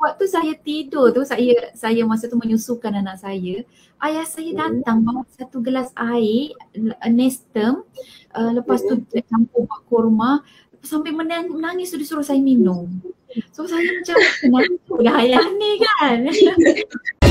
waktu saya tidur tu saya saya masa tu menyusukan anak saya. Ayah saya Hmm. datang bawa satu gelas air Nestem uh, lepas tu dia campur buat kurma. Sampai menang, menangis tu dia suruh saya minum. So saya macam kenapa ayah ni kan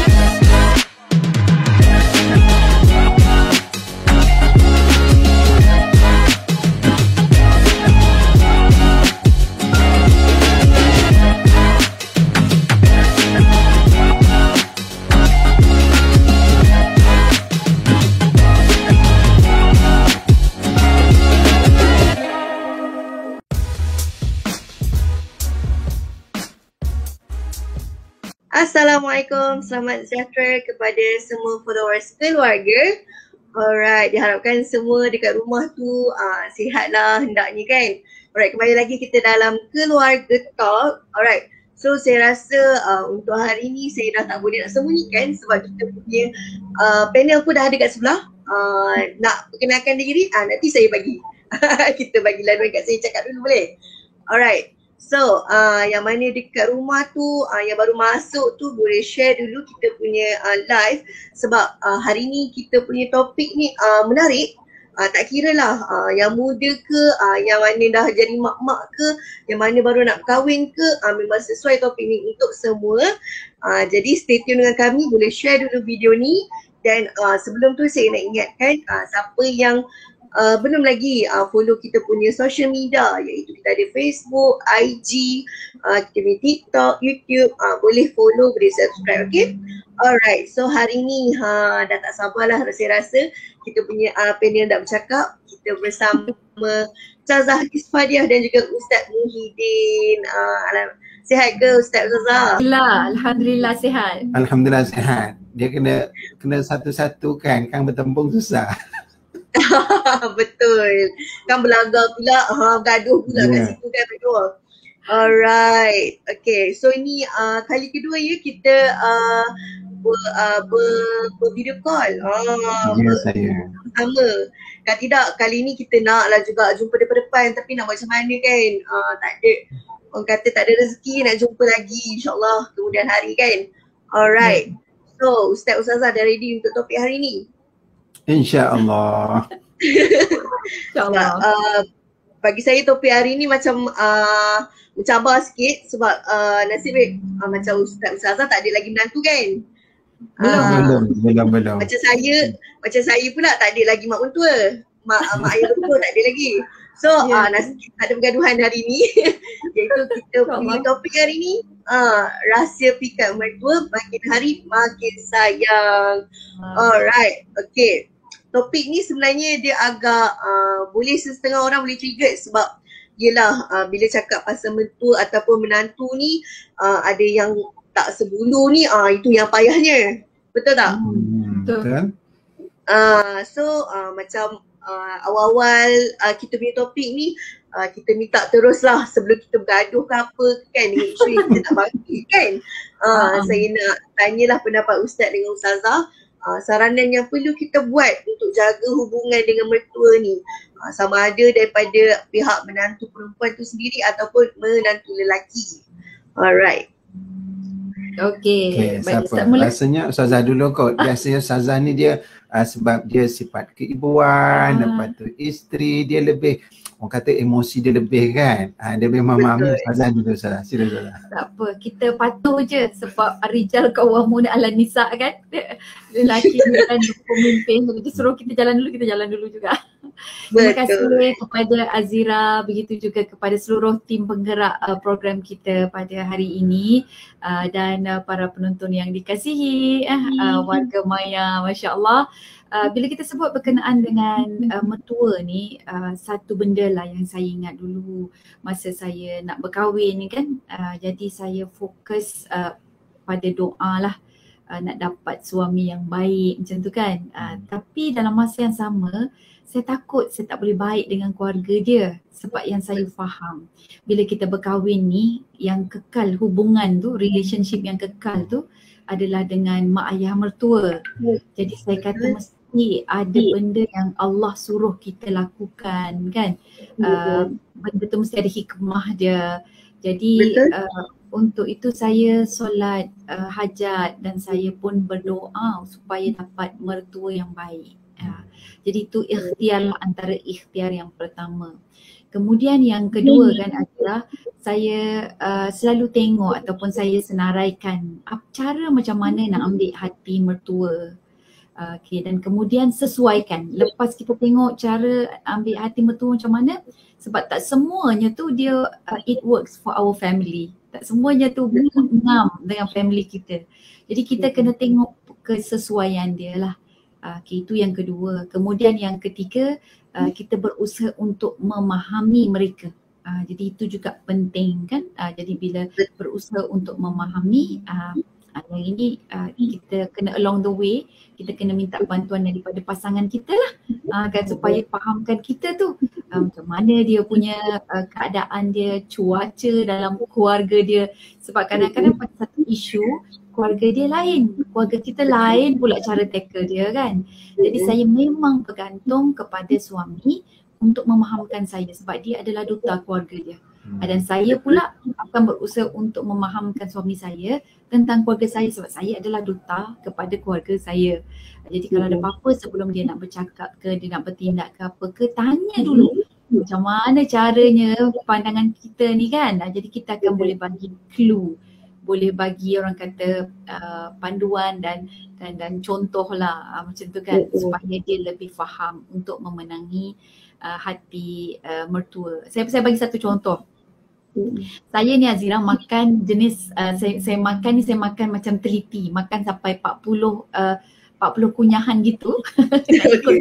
Assalamualaikum, selamat sejahtera kepada semua followers keluarga. Alright, diharapkan semua dekat rumah tu uh, sihatlah hendaknya kan. Alright, kembali lagi kita dalam keluarga talk. Alright, so saya rasa uh, untuk hari ni saya dah tak boleh nak sembunyikan sebab kita punya uh, panel pun dah ada kat sebelah. Uh, nak perkenalkan diri, uh, nanti saya bagi. kita bagi laluan kat saya cakap dulu boleh? Alright, So uh, yang mana dekat rumah tu uh, yang baru masuk tu boleh share dulu kita punya uh, live. Sebab uh, hari ni kita punya topik ni uh, menarik. Uh, tak kira lah uh, yang muda ke uh, yang mana dah jadi mak-mak ke yang mana baru nak kahwin ke uh, memang sesuai topik ni untuk semua. Uh, jadi stay tune dengan kami boleh share dulu video ni. Dan uh, sebelum tu saya nak ingatkan uh, siapa yang uh, belum lagi uh, follow kita punya social media iaitu kita ada Facebook, IG, uh, kita punya TikTok, YouTube, uh, boleh follow, boleh subscribe, okay? Alright, so hari ni ha, dah tak sabarlah rasa-rasa kita punya uh, panel nak bercakap kita bersama Ustazah Isfadiah dan juga Ustaz Muhyiddin. Uh, alam, sihat ke Ustaz Ustazah? Alhamdulillah, Alhamdulillah sihat Alhamdulillah sihat. Dia kena kena satu-satu kan, kan bertembung susah. Betul. Kan belagar pula, ha, gaduh pula yeah. kat Yeah. situ kan berdua. Alright. Okay. So ini uh, kali kedua ya kita uh, ber, uh, ber, ber video call. Ah, Ya saya. sama. Kalau tidak kali ni kita nak lah juga jumpa depan-depan tapi nak buat macam mana kan. Uh, tak ada orang kata tak ada rezeki nak jumpa lagi insyaAllah kemudian hari kan. Alright. So Ustaz Ustazah dah ready untuk topik hari ni? InsyaAllah. InsyaAllah uh, bagi saya topik hari ni macam uh, mencabar sikit sebab uh, nasib baik uh, macam Ustaz Ustazah tak ada lagi menantu kan? Belum, Ah, Belum, belum, belum. Macam saya, macam saya pula tak ada lagi mak mentua. Mak, uh, mak ayah mentua tak ada lagi. So Ya. uh, nasib tak ada pergaduhan hari ni iaitu kita punya topik hari ni uh, rahsia pikat mertua makin hari makin sayang. Alright, okay. Topik ni sebenarnya dia agak uh, boleh setengah orang boleh trigger sebab yelah uh, bila cakap pasal mentua ataupun menantu ni uh, ada yang tak sebulu ni uh, itu yang payahnya. Betul tak? Hmm, Betul. betul. Uh, so uh, macam uh, awal-awal uh, kita punya topik ni uh, kita minta teruslah sebelum kita bergaduh ke apa kan dengan isu yang kita nak bagi kan. Uh, Ah. saya nak tanyalah pendapat Ustaz dengan Ustazah uh, saranan yang perlu kita buat untuk jaga hubungan dengan mertua ni uh, sama ada daripada pihak menantu perempuan tu sendiri ataupun menantu lelaki. Alright. Okey, Okay, baik siapa? Mula Rasanya Ustazah dulu kot. Biasanya Ustazah ni dia uh, sebab dia sifat keibuan, Ah. lepas tu isteri dia lebih orang kata emosi dia lebih kan. Uh, dia memang mami Betul. Ustazah dulu Ustazah. Sila Ustazah. tak apa, kita patuh je sebab Rijal kawamun ala nisa kan Lelaki ni kan pemimpin dia suruh kita jalan dulu, kita jalan dulu juga Terima Betul. kasih kepada Azira, begitu juga kepada seluruh tim penggerak uh, program kita pada hari ini uh, dan uh, para penonton yang dikasihi, uh, uh, warga Maya, Masya Allah. Uh, bila kita sebut berkenaan dengan uh, mertua ni, uh, satu benda lah yang saya ingat dulu masa saya nak berkahwin ni kan. Uh, jadi saya fokus uh, pada doa lah uh, nak dapat suami yang baik macam tu kan. Uh, tapi dalam masa yang sama, saya takut saya tak boleh baik dengan keluarga dia sebab yang saya faham bila kita berkahwin ni yang kekal hubungan tu relationship yang kekal tu adalah dengan mak ayah mertua. Jadi saya kata mesti ada benda yang Allah suruh kita lakukan kan. Uh, benda tu mesti ada hikmah dia. Jadi Betul. uh, untuk itu saya solat uh, hajat dan saya pun berdoa supaya dapat mertua yang baik. Uh, jadi itu ikhtiar antara ikhtiar yang pertama. Kemudian yang kedua kan adalah saya uh, selalu tengok ataupun saya senaraikan cara macam mana nak ambil hati mertua. Okay, dan kemudian sesuaikan. Lepas kita tengok cara ambil hati mertua macam mana sebab tak semuanya tu dia uh, it works for our family tak semuanya tu ngam dengan family kita. Jadi kita kena tengok kesesuaian dia lah. Okay, itu yang kedua. Kemudian yang ketiga, uh, kita berusaha untuk memahami mereka. Uh, jadi itu juga penting kan. Uh, jadi bila berusaha untuk memahami, uh, yang ini uh, kita kena along the way kita kena minta bantuan daripada pasangan kita lah uh, kan supaya fahamkan kita tu uh, macam mana dia punya uh, keadaan dia cuaca dalam keluarga dia. Sebab kadang-kadang pada satu isu keluarga dia lain keluarga kita lain pula cara tackle dia kan? Jadi saya memang bergantung kepada suami untuk memahamkan saya sebab dia adalah duta keluarga dia. Dan saya pula akan berusaha untuk memahamkan suami saya tentang keluarga saya sebab saya adalah duta kepada keluarga saya. Jadi kalau ada apa-apa sebelum dia nak bercakap ke, dia nak bertindak ke apa ke, tanya dulu macam mana caranya pandangan kita ni kan. Jadi kita akan boleh bagi clue, boleh bagi orang kata uh, panduan dan dan dan contoh lah uh, macam tu kan supaya dia lebih faham untuk memenangi uh, hati uh, mertua. Saya saya bagi satu contoh. Saya ni Azira makan jenis uh, saya, saya makan ni saya makan macam teliti, makan sampai 40 uh, 40 kunyahan gitu. okay.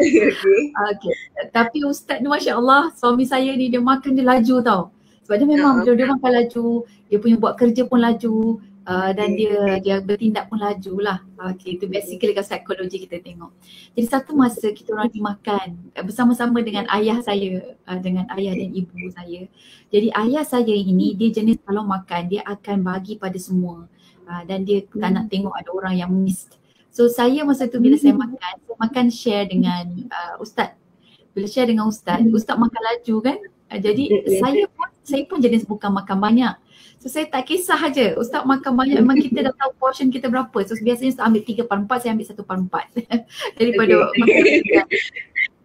okay. okay. Tapi ustaz ni masya-Allah suami saya ni dia makan dia laju tau. Sebab dia memang uh-huh. dia, dia makan laju, dia punya buat kerja pun laju uh, dan dia dia bertindak pun laju lah. Okay, itu basically kalau psikologi kita tengok. Jadi satu masa kita orang dimakan uh, bersama-sama dengan ayah saya, uh, dengan ayah dan ibu saya. Jadi ayah saya ini dia jenis kalau makan dia akan bagi pada semua uh, dan dia tak nak tengok ada orang yang miss. So saya masa tu bila saya makan, saya makan share dengan uh, ustaz. Bila share dengan ustaz, ustaz makan laju kan. Uh, jadi saya pun saya pun jenis bukan makan banyak. So saya tak kisah aja. Ustaz makan banyak memang kita dah tahu portion kita berapa. So biasanya Ustaz ambil 3 per 4, saya ambil 1 per 4. Daripada okay. makan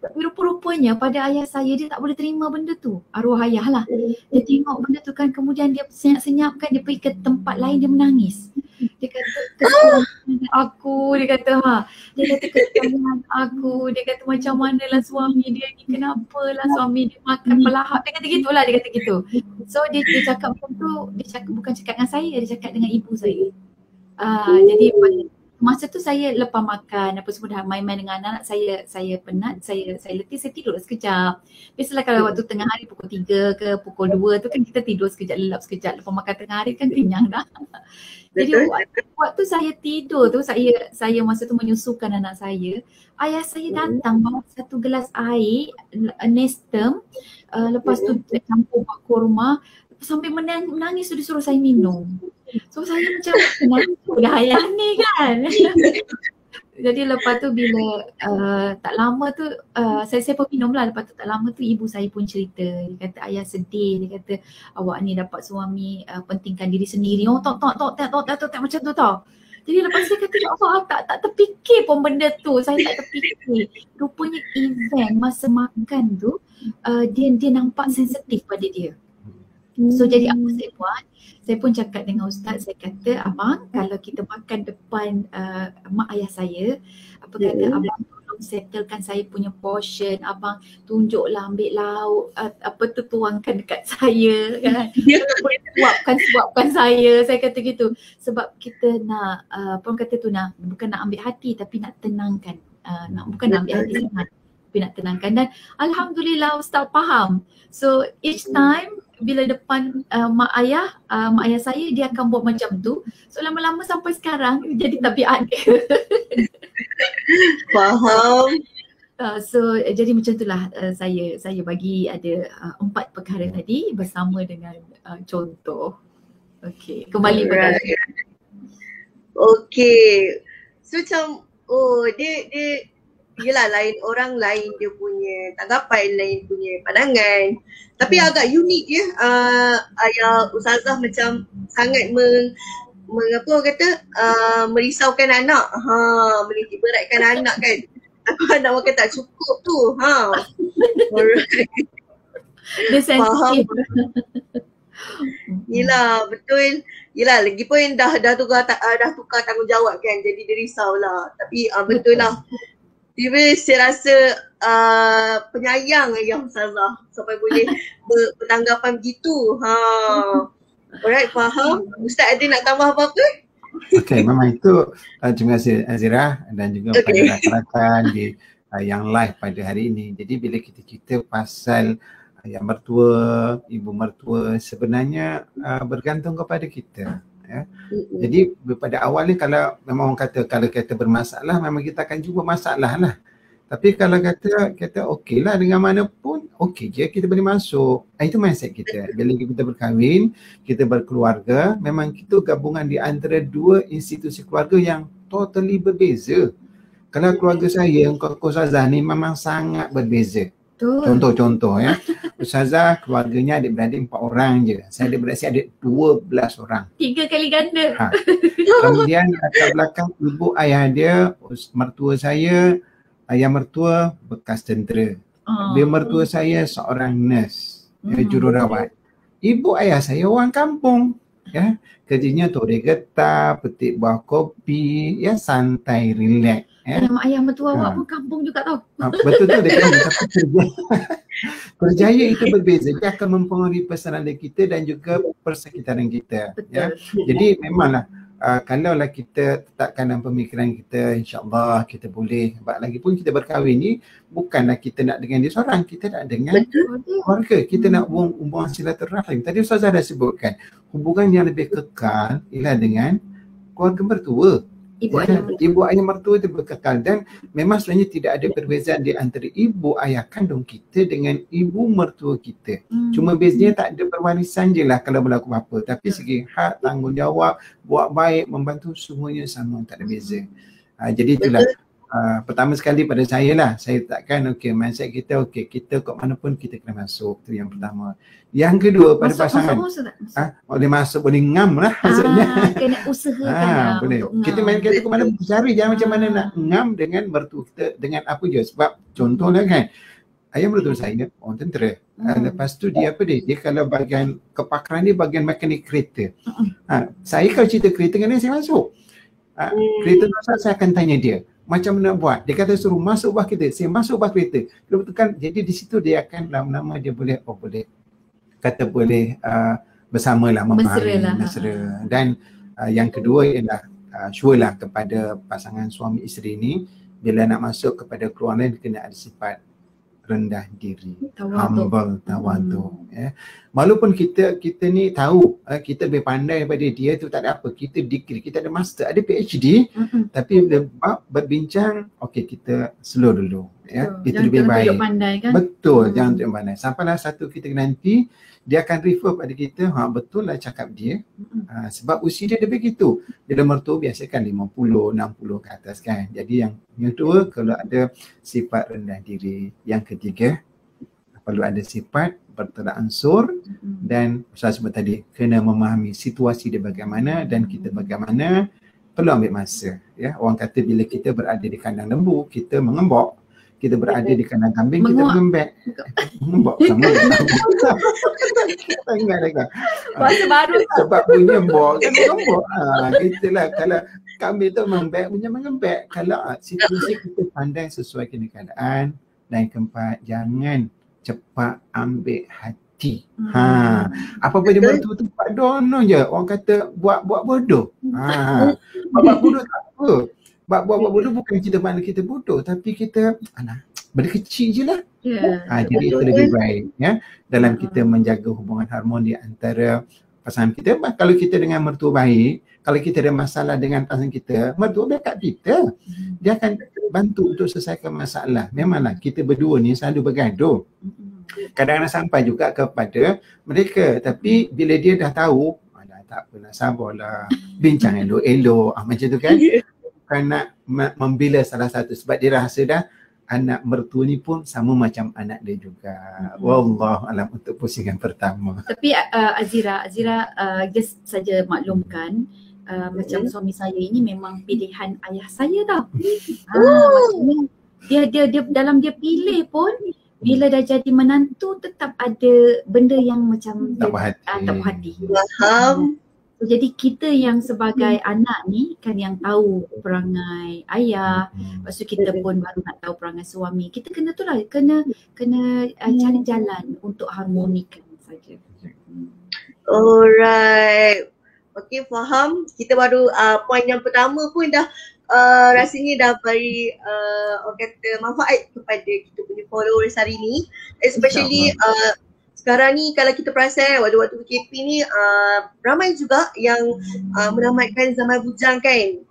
Tapi rupa-rupanya pada ayah saya dia tak boleh terima benda tu. Arwah ayah lah. Dia tengok benda tu kan kemudian dia senyap-senyap kan dia pergi ke tempat lain dia menangis. Dia kata aku, dia kata ha. Dia kata kesian aku, dia kata macam mana lah suami dia ni, kenapa lah suami dia makan pelahap. Dia kata gitulah, dia kata gitu. So dia, dia cakap macam tu, dia cakap bukan cakap dengan saya, dia cakap dengan ibu saya. Uh, jadi masa tu saya lepas makan apa semua dah main-main dengan anak saya saya penat saya saya letih saya tidur sekejap. Biasalah kalau waktu tengah hari pukul 3 ke pukul 2 tu kan kita tidur sekejap lelap sekejap. Lepas makan tengah hari kan kenyang dah. Jadi waktu, waktu saya tidur tu saya saya masa tu menyusukan anak saya. Ayah saya datang bawa satu gelas air nestem uh, lepas tu campur bakul rumah sampai menangis, menangis tu disuruh saya minum. So saya macam kenapa dah ayah ni kan? Jadi lepas tu bila uh, tak lama tu uh, saya saya pun minum lah. Lepas tu tak lama tu ibu saya pun cerita. Dia kata ayah sedih. Dia kata awak ni dapat suami uh, pentingkan diri sendiri. Oh tak tak tak tak, tak, tak macam tu tau. Jadi lepas saya kata ya Allah tak tak terfikir pun benda tu. Saya tak terfikir. Rupanya event masa makan tu uh, dia dia nampak sensitif pada dia So jadi apa saya buat? Saya pun cakap dengan ustaz, saya kata abang kalau kita makan depan uh, mak ayah saya, apa kata yeah. abang tolong settlekan saya punya portion, abang tunjuklah ambil lauk, uh, apa tu tuangkan dekat saya kan. Suapkan suapkan saya, saya kata gitu. Sebab kita nak, uh, apa kata tu nak, bukan nak ambil hati tapi nak tenangkan. Uh, nak, bukan nak ambil hati sangat tapi nak tenangkan dan Alhamdulillah Ustaz faham. So each time bila depan uh, mak ayah, uh, mak ayah saya dia akan buat macam tu. So lama-lama sampai sekarang jadi tabiat dia. Faham. Uh, so uh, jadi macam itulah uh, saya saya bagi ada uh, empat perkara tadi bersama dengan uh, contoh. Okey, kembali pada Okey. So macam oh dia dia yelah lain orang lain dia punya tanggapan, lain punya pandangan. Tapi Hmm. agak unik ya uh, ayah Ustazah macam sangat meng, mengapa orang kata uh, merisaukan anak. Ha, menitik beratkan anak kan. Aku anak makan tak cukup tu. Ha. Alright. Dia sensitif. Yelah betul. Yelah lagi pun dah dah tukar uh, dah tukar tanggungjawab kan. Jadi dia risau lah. Tapi uh, betul lah. Tiba saya rasa uh, penyayang ayah Ustazah sampai boleh ber, bertanggapan begitu. Ha. Alright faham. Ustaz ada nak tambah apa-apa? Okey, memang itu uh, terima kasih Azira dan juga Okey. pada rakan-rakan di uh, yang live pada hari ini. Jadi bila kita cerita pasal ayah mertua, ibu mertua sebenarnya uh, bergantung kepada kita. Ya. Jadi pada awalnya kalau memang orang kata kalau kita bermasalah memang kita akan jumpa masalah lah. Tapi kalau kata kata okey lah dengan mana pun okey je kita boleh masuk. Ah, Itu mindset kita. Bila kita berkahwin, kita berkeluarga, memang kita gabungan di antara dua institusi keluarga yang totally berbeza. Kalau keluarga saya, kau Ustazah ni memang sangat berbeza. Betul. Contoh-contoh ya. Ustazah keluarganya adik-beradik empat orang je. Saya adik-beradik saya ada 12 orang. Tiga kali ganda. Ha. Kemudian latar belakang ibu ayah dia, mertua saya, ayah mertua bekas tentera. Oh. Dia mertua saya seorang nurse, ya, Hmm. jururawat. Ibu ayah saya orang kampung. Ya, kerjanya tore getah, petik buah kopi, ya santai, relax. Ya. Ayah mak ayah mertua awak Ha. pun kampung juga tau. Ah, Betul tu dia kata tapi kerja. Kerjaya itu berbeza. Dia akan mempengaruhi personality kita dan juga persekitaran kita. Ya. Betul. Jadi memanglah uh, kalaulah kita tetapkan dalam pemikiran kita insyaAllah kita boleh sebab lagi pun kita berkahwin ni bukanlah kita nak dengan dia seorang kita nak dengan Betul. keluarga kita nak hubung hubungan silaturahim tadi Ustazah dah sebutkan hubungan yang lebih kekal ialah dengan keluarga mertua Ibu Ya ayah kan? Ibu ayah mertua itu berkekal dan memang sebenarnya tidak ada perbezaan di antara ibu ayah kandung kita dengan ibu mertua kita. Hmm. Cuma bezanya tak ada perwarisan je lah kalau berlaku apa-apa. Tapi segi hak, tanggungjawab, buat baik, membantu semuanya sama, tak ada beza. Ha, jadi itulah uh, pertama sekali pada saya lah. Saya takkan okey mindset kita okey kita kat mana pun kita kena masuk. Itu yang pertama. Yang kedua pada masuk, pasangan. Masuk, masuk, masuk. Ah, boleh masuk, boleh ngam lah maksudnya. Ah, kena usahakan Ha, lah boleh. untuk Kita main kata ke mana pun cari jangan macam mana Ah. nak ngam dengan mertua kita dengan apa je sebab contohnya kan ayah mertua saya orang tentera. Hmm. Hmm. lepas tu dia apa dia? Dia kalau bagian kepakaran dia bagian mekanik kereta. Ha, saya kalau cerita kereta dengan dia saya masuk. Ha, Hmm. kereta masuk saya akan tanya dia macam mana nak buat. Dia kata suruh masuk bawah kereta. Saya masuk bawah kereta. Dia kan jadi di situ dia akan lama-lama dia boleh oh boleh kata boleh uh, bersama lah Mesra memahami lah. mesra. Dan uh, yang kedua ialah uh, sure lah kepada pasangan suami isteri ni bila nak masuk kepada keluarga dia kena ada sifat rendah diri Tawaduk. humble tawadu ya walaupun kita kita ni tahu uh, kita lebih pandai daripada dia tu tak ada apa kita degree kita ada master ada PhD Mm-mm. tapi bila berbincang okey kita slow dulu ya Betul. itu Jangan lebih terlalu baik pandai kan. Betul, Hmm. jangan tunjuk pandai. Sampailah satu kita nanti dia akan refer pada kita, ha betul lah cakap dia. Mm-mm. Ha, sebab usia dia lebih begitu. Bila mertua biasa kan 50, 60 ke atas kan. Jadi yang yang kedua kalau ada sifat rendah diri. Yang ketiga perlu ada sifat bertolak ansur Mm-mm. dan saya sebut tadi kena memahami situasi dia bagaimana dan kita bagaimana perlu ambil masa ya orang kata bila kita berada di kandang lembu kita mengembok kita berada di kandang kambing kita Menguap. mengembek mengembok sama ingat lagi Bahasa baru sebab bunyi embok kan mengembok ha, itulah. Kalau kambing tu mengembek bunyi mengembek. Kalau ah, situasi kita pandai sesuai dengan keadaan. Dan keempat jangan cepat ambil hati. Ha, apa apa dia tu Pak Dono je. Orang kata buat buat bodoh. Ha. Buat bodoh tak apa. Buat buat buat bodoh bukan kita mana kita bodoh tapi kita anak benda kecil je lah. Ya. Ha, jadi itu lebih baik ya dalam kita menjaga hubungan harmoni antara pasangan kita. Kalau kita dengan mertua baik, kalau kita ada masalah dengan pasangan kita, mertua backup kita. Dia akan bantu untuk selesaikan masalah. Memanglah kita berdua ni selalu bergaduh Mm-mm. kadang-kadang sampai juga kepada mereka tapi bila dia dah tahu tak apalah sabarlah bincang elok-elok ah, macam tu kan bukan nak me- membela salah satu sebab dia rasa dah anak mertua ni pun sama macam anak dia juga. Hmm. Wallah alam untuk pusingan pertama. Tapi uh, Azira, Azira uh, just saja maklumkan uh, hmm. macam suami saya ini memang pilihan ayah saya tau. Hmm. dia dia dia dalam dia pilih pun bila dah jadi menantu tetap ada benda yang macam tak puas hati. Uh, tak puas hati. Faham. So, jadi kita yang sebagai hmm. anak ni kan yang tahu perangai ayah, hmm. lepas tu kita pun baru nak tahu perangai suami. Kita kena tu lah, kena kena uh, cari jalan untuk harmonikan saja. Hmm. Alright. Okay faham. Kita baru uh, poin yang pertama pun dah uh, rasanya dah beri uh, orang kata manfaat kepada kita punya followers hari ni. Especially uh, sekarang ni kalau kita perasan waktu-waktu PKP ni uh, ramai juga yang uh, menamatkan zaman bujang kan.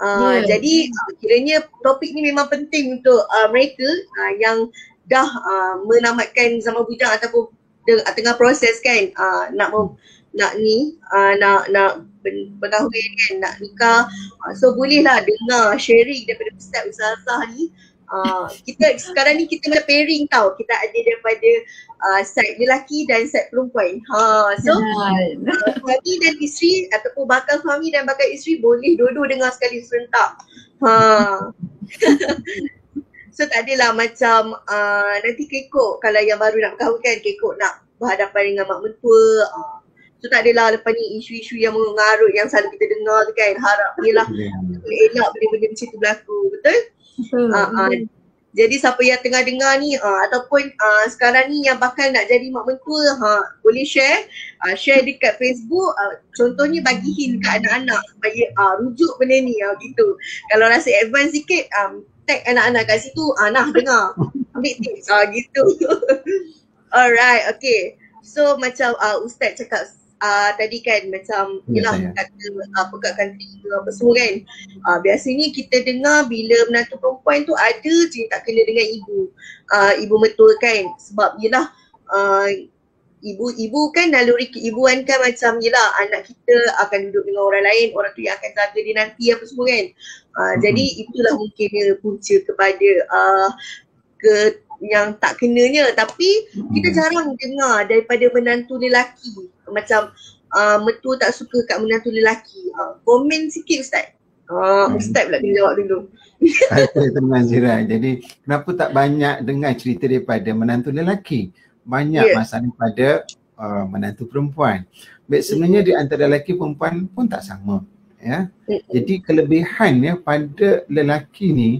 Uh, yeah. Jadi uh, kiranya topik ni memang penting untuk uh, mereka uh, yang dah uh, menamatkan zaman bujang ataupun de- tengah proses kan uh, nak mem- nak ni uh, nak nak berkahwin kan nak nikah uh, so bolehlah dengar sharing daripada Ustaz Ustazah ni Uh, kita sekarang ni kita macam pairing tau. Kita ada daripada uh, side lelaki dan side perempuan. Ha so uh, suami dan isteri ataupun bakal suami dan bakal isteri boleh dua-dua dengar sekali serentak. Ha. So tak adalah macam uh, nanti kekok. Kalau yang baru nak berkahwin kan kekok nak berhadapan dengan mak mentua. Uh, So tak adalah lepas ni isu-isu yang mengarut yang selalu kita dengar tu kan. Harap ni lah elak benda-benda macam tu berlaku. Betul? Uh, uh, jadi siapa yang tengah dengar ni uh, ataupun uh, sekarang ni yang bakal nak jadi mak mentua ha, boleh share. Uh, share dekat Facebook uh, contohnya bagi hint ke anak-anak supaya uh, rujuk benda ni uh, gitu. Kalau rasa advance sikit um, tag anak-anak kat situ uh, nah dengar. Ambil tips uh, gitu. Alright okay. So macam uh, ustaz cakap uh, tadi kan macam ya, yelah kata uh, pegangkan telinga apa semua kan. Uh, biasanya kita dengar bila menantu perempuan tu ada je tak kena dengan ibu. Uh, ibu metul kan? Sebab yelah uh, ibu-ibu kan naluri keibuan kan macam yelah anak kita akan duduk dengan orang lain orang tu yang akan jaga dia nanti apa semua kan. Uh, mm-hmm. jadi itulah mungkin punca kepada uh, ke yang tak kenanya. Tapi kita jarang dengar daripada menantu lelaki macam uh, mertua tak suka kat menantu lelaki uh, komen sikit ustaz uh, hmm. ustaz pula dia jawab dulu Saya teman Zira. Jadi kenapa tak banyak dengar cerita daripada menantu lelaki? Banyak yeah. masalah pada uh, menantu perempuan. Baik sebenarnya di antara lelaki perempuan pun tak sama. Ya. Jadi kelebihan ya pada lelaki ni,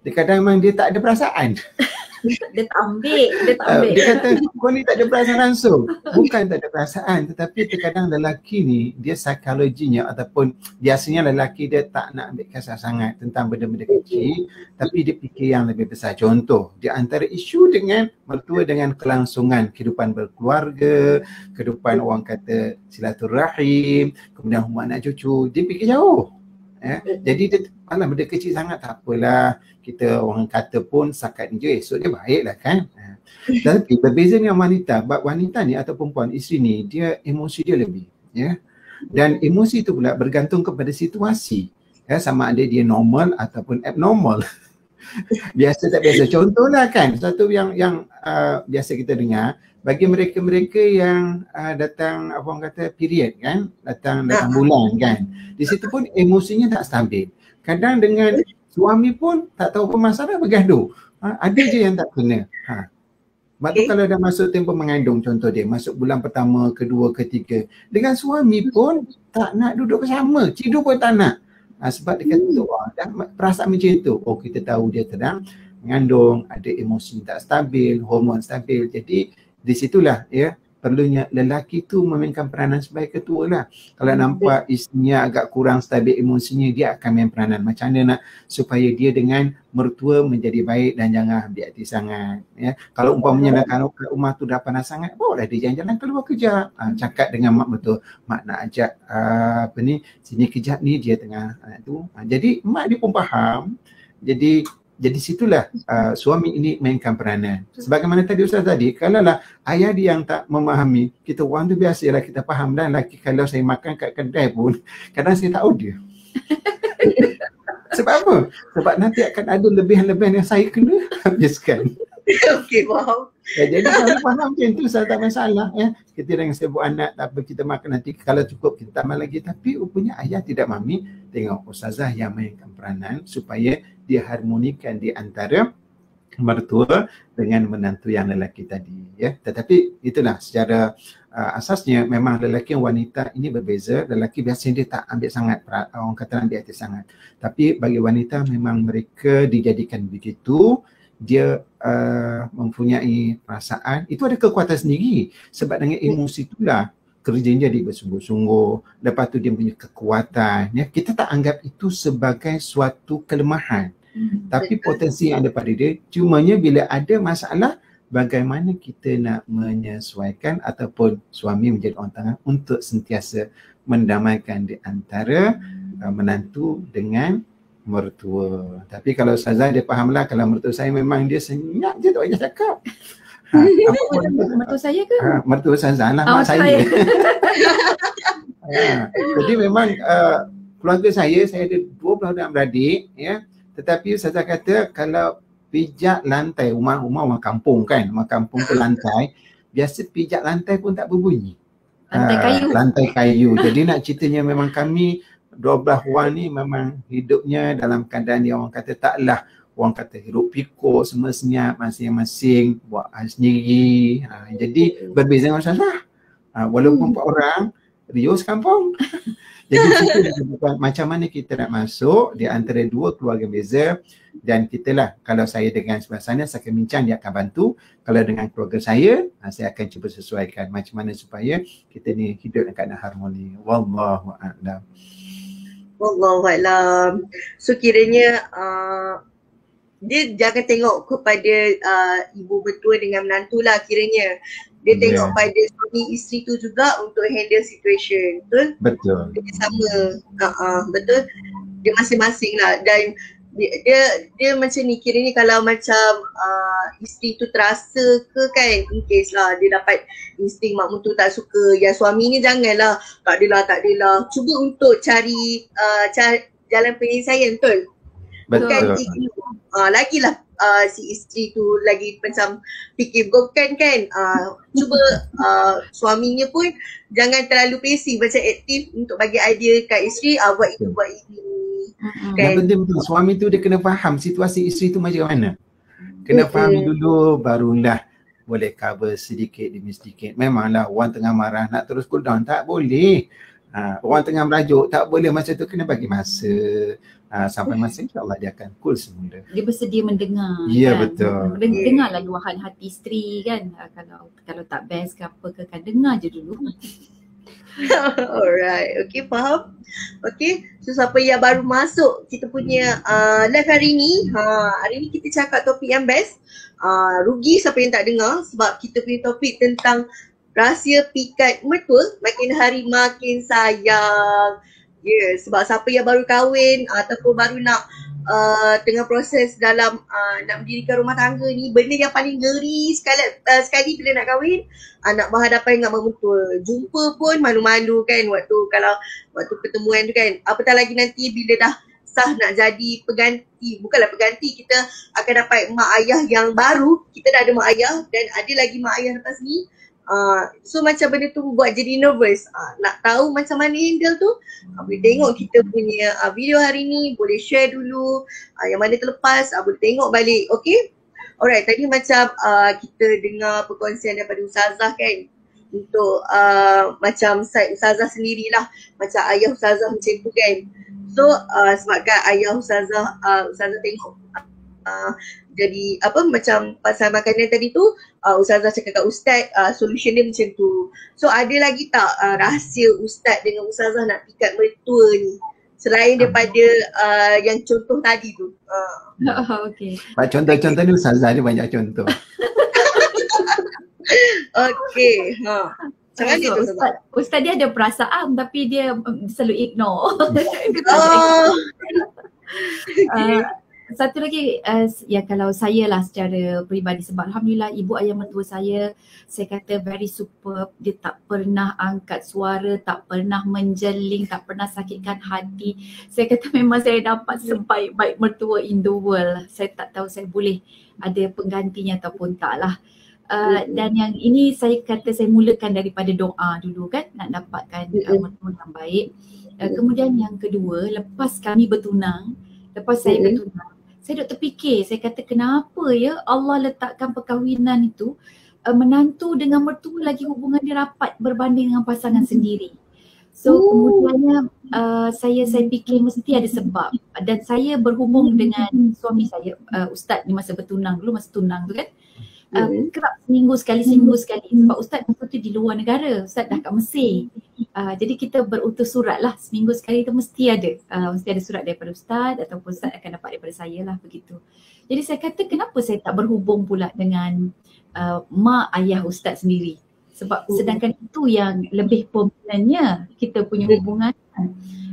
dia kadang memang dia tak ada perasaan. dia tak ambil, dia tak ambil. Uh, dia kata kau ni tak ada perasaan langsung. Bukan tak ada perasaan tetapi terkadang lelaki ni dia psikologinya ataupun biasanya lelaki dia tak nak ambil kasar sangat tentang benda-benda kecil tapi dia fikir yang lebih besar. Contoh di antara isu dengan mertua dengan kelangsungan kehidupan berkeluarga, kehidupan orang kata silaturahim, kemudian rumah anak cucu, dia fikir jauh. Eh? Jadi dia alah benda kecil sangat tak apalah. Kita orang kata pun sakat je esok dia baik lah kan? Eh. tapi berbeza dengan wanita wanita ni atau perempuan isteri ni dia emosi dia lebih ya. Dan emosi tu pula bergantung kepada situasi ya. Sama ada dia normal ataupun abnormal biasa tak biasa. Contohlah kan satu yang yang uh, biasa kita dengar bagi mereka-mereka yang uh, datang apa orang kata period kan datang datang bulan kan di situ pun emosinya tak stabil. Kadang dengan suami pun tak tahu apa masalah bergaduh. Ha, ada je yang tak kena. Ha. Sebab tu kalau dah masuk tempoh mengandung contoh dia masuk bulan pertama, kedua, ketiga dengan suami pun tak nak duduk bersama, tidur pun tak nak ha, sebab dia kata oh, dah perasaan macam tu. Oh kita tahu dia sedang mengandung, ada emosi tak stabil, hormon stabil. Jadi di situlah ya perlunya lelaki tu memainkan peranan sebagai ketua lah. Kalau hmm. nampak isterinya agak kurang stabil emosinya, dia akan main peranan. Macam mana nak supaya dia dengan mertua menjadi baik dan jangan ambil hati sangat. Ya. Kalau umpamanya nak kalau rumah tu dah panas sangat, bawalah dia jalan-jalan keluar kejap. Ha, cakap dengan mak betul, mak nak ajak uh, apa ni, sini kejap ni dia tengah uh, tu. Ha, jadi mak dia pun faham. Jadi jadi situlah uh, suami ini mainkan peranan. Sebagaimana tadi Ustaz tadi, kalau lah ayah dia yang tak memahami, kita orang tu biasalah kita faham dan lagi kalau saya makan kat kedai pun, kadang saya tahu dia. Sebab apa? Sebab nanti akan ada lebihan-lebihan yang saya kena habiskan. Okey, faham. Ya, jadi kalau faham macam tu saya tak masalah ya. Kita dengan sibuk anak tak apa kita makan nanti kalau cukup kita tambah lagi tapi rupanya ayah tidak mami tengok ustazah yang mainkan peranan supaya dia harmonikan di antara mertua dengan menantu yang lelaki tadi ya. Tetapi itulah secara uh, asasnya memang lelaki dan wanita ini berbeza. Lelaki biasanya dia tak ambil sangat orang kata ambil hati sangat. Tapi bagi wanita memang mereka dijadikan begitu dia uh, mempunyai perasaan itu ada kekuatan sendiri sebab dengan emosi itulah kerjanya dia bersungguh-sungguh lepas tu dia punya kekuatan ya kita tak anggap itu sebagai suatu kelemahan. Tapi potensi yang ada pada dia cumanya bila ada masalah bagaimana kita nak menyesuaikan ataupun suami menjadi orang tengah untuk sentiasa mendamaikan di antara uh, menantu dengan mertua. Tapi kalau Ustazah dia fahamlah kalau mertua saya memang dia senyap je tak payah cakap. Ha, mertua saya ke? Ha, mertua Ustazah lah, mak saya. ha, jadi memang uh, keluarga saya, saya ada dua belah anak beradik. Ya. Tetapi Ustazah kata kalau pijak lantai, rumah-rumah rumah kampung kan, rumah kampung ke lantai, biasa pijak lantai pun tak berbunyi. Lantai kayu. Uh, lantai kayu. Jadi nak ceritanya memang kami dua belah orang ni memang hidupnya dalam keadaan yang orang kata taklah orang kata hidup pikuk semua senyap masing-masing buat hal sendiri ha, jadi berbeza dengan Ustazah ha, walaupun empat orang Rio sekampung jadi kita macam mana kita nak masuk di antara dua keluarga beza dan kita lah kalau saya dengan sebelah sana saya akan bincang dia akan bantu kalau dengan keluarga saya ha, saya akan cuba sesuaikan macam mana supaya kita ni hidup dalam keadaan harmoni wallahu a'lam Wallahualam. So kiranya uh, dia jangan tengok kepada uh, ibu betul dengan menantu lah kiranya. Dia yeah. tengok pada suami isteri tu juga untuk handle situation. Betul? Betul. Dia sama. Uh-uh, betul? Dia masing-masing lah. Dan dia, dia dia macam ni kiranya kalau macam uh, isteri tu terasa ke kan in case lah dia dapat insting mak mentua tak suka yang suami ni janganlah tak adalah tak adalah cuba untuk cari uh, cari jalan penyelesaian betul bukan uh, lagilah uh, si isteri tu lagi macam fikir bukan kan uh, cuba uh, suaminya pun jangan terlalu pasif macam aktif untuk bagi idea kat isteri uh, buat itu buat ini Mm-hmm. Yang penting betul suami tu dia kena faham situasi isteri tu macam mana. Kena mm-hmm. faham dulu barulah boleh cover sedikit demi sedikit. Memanglah orang tengah marah nak terus cool down tak boleh. Ha, orang tengah merajuk tak boleh masa tu kena bagi masa. Ha, sampai masa insyaAllah dia akan cool semula. Dia bersedia mendengar. Ya kan? betul. Dengarlah luahan hati isteri kan. Ha, kalau kalau tak best ke apa ke kan dengar je dulu. Alright, okay faham. Okay, so siapa yang baru masuk kita punya uh, live hari ni, ha, hari ni kita cakap topik yang best. Uh, rugi siapa yang tak dengar sebab kita punya topik tentang rahsia pikat mertua makin hari makin sayang. Ya, yeah, sebab siapa yang baru kahwin ataupun baru nak uh, tengah proses dalam uh, nak mendirikan rumah tangga ni benda yang paling ngeri sekali uh, sekali bila nak kahwin uh, nak berhadapan dengan mak mentua jumpa pun malu-malu kan waktu kalau waktu pertemuan tu kan. Apatah lagi nanti bila dah sah nak jadi pengganti bukanlah pengganti kita akan dapat mak ayah yang baru. Kita dah ada mak ayah dan ada lagi mak ayah lepas ni Uh, so macam benda tu buat jadi nervous. Uh, nak tahu macam mana handle tu uh, boleh tengok kita punya uh, video hari ni boleh share dulu. Uh, yang mana terlepas uh, boleh tengok balik okay alright tadi macam uh, kita dengar perkongsian daripada Ustazah kan? Untuk uh, macam side Ustazah sendirilah. Macam ayah Ustazah macam tu kan? So uh, sebabkan ayah Ustazah uh, Ustazah tengok uh, jadi apa macam pasal makanan tadi tu uh, ustazah cakap kat ustaz uh, solution dia macam tu. So ada lagi tak uh, rahsia ustaz dengan ustazah nak pikat mertua ni selain daripada uh, yang contoh tadi tu. Uh. Oh, okay. Contoh-contoh ni ustazah dia banyak contoh. okay. Ha. Macam so, tu ustaz, ustaz dia ada perasaan tapi dia um, selalu ignore. oh. uh, satu lagi uh, ya kalau saya lah secara peribadi sebab Alhamdulillah ibu ayah mertua saya saya kata very superb. Dia tak pernah angkat suara tak pernah menjeling tak pernah sakitkan hati. Saya kata memang saya dapat sebaik-baik mertua in the world. Saya tak tahu saya boleh ada penggantinya ataupun tak lah. Uh, dan yang ini saya kata saya mulakan daripada doa dulu kan nak dapatkan uh, mertua yang baik. Uh, kemudian yang kedua lepas kami bertunang, lepas saya bertunang, saya duk terfikir, saya kata kenapa ya Allah letakkan perkahwinan itu uh, menantu dengan mertua lagi hubungan dia rapat berbanding dengan pasangan sendiri. So Ooh. kemudiannya uh, saya saya fikir mesti ada sebab dan saya berhubung dengan suami saya uh, ustaz ni masa bertunang dulu masa tunang tu kan um, kerap seminggu sekali seminggu sekali. Sebab ustaz masa tu di luar negara. Ustaz dah kat Mesir. Uh, jadi kita berutus surat lah. Seminggu sekali tu mesti ada. Uh, mesti ada surat daripada ustaz ataupun ustaz akan dapat daripada saya lah begitu. Jadi saya kata kenapa saya tak berhubung pula dengan uh, mak ayah ustaz sendiri? Sebab hmm. sedangkan itu yang lebih prominentnya kita punya hubungan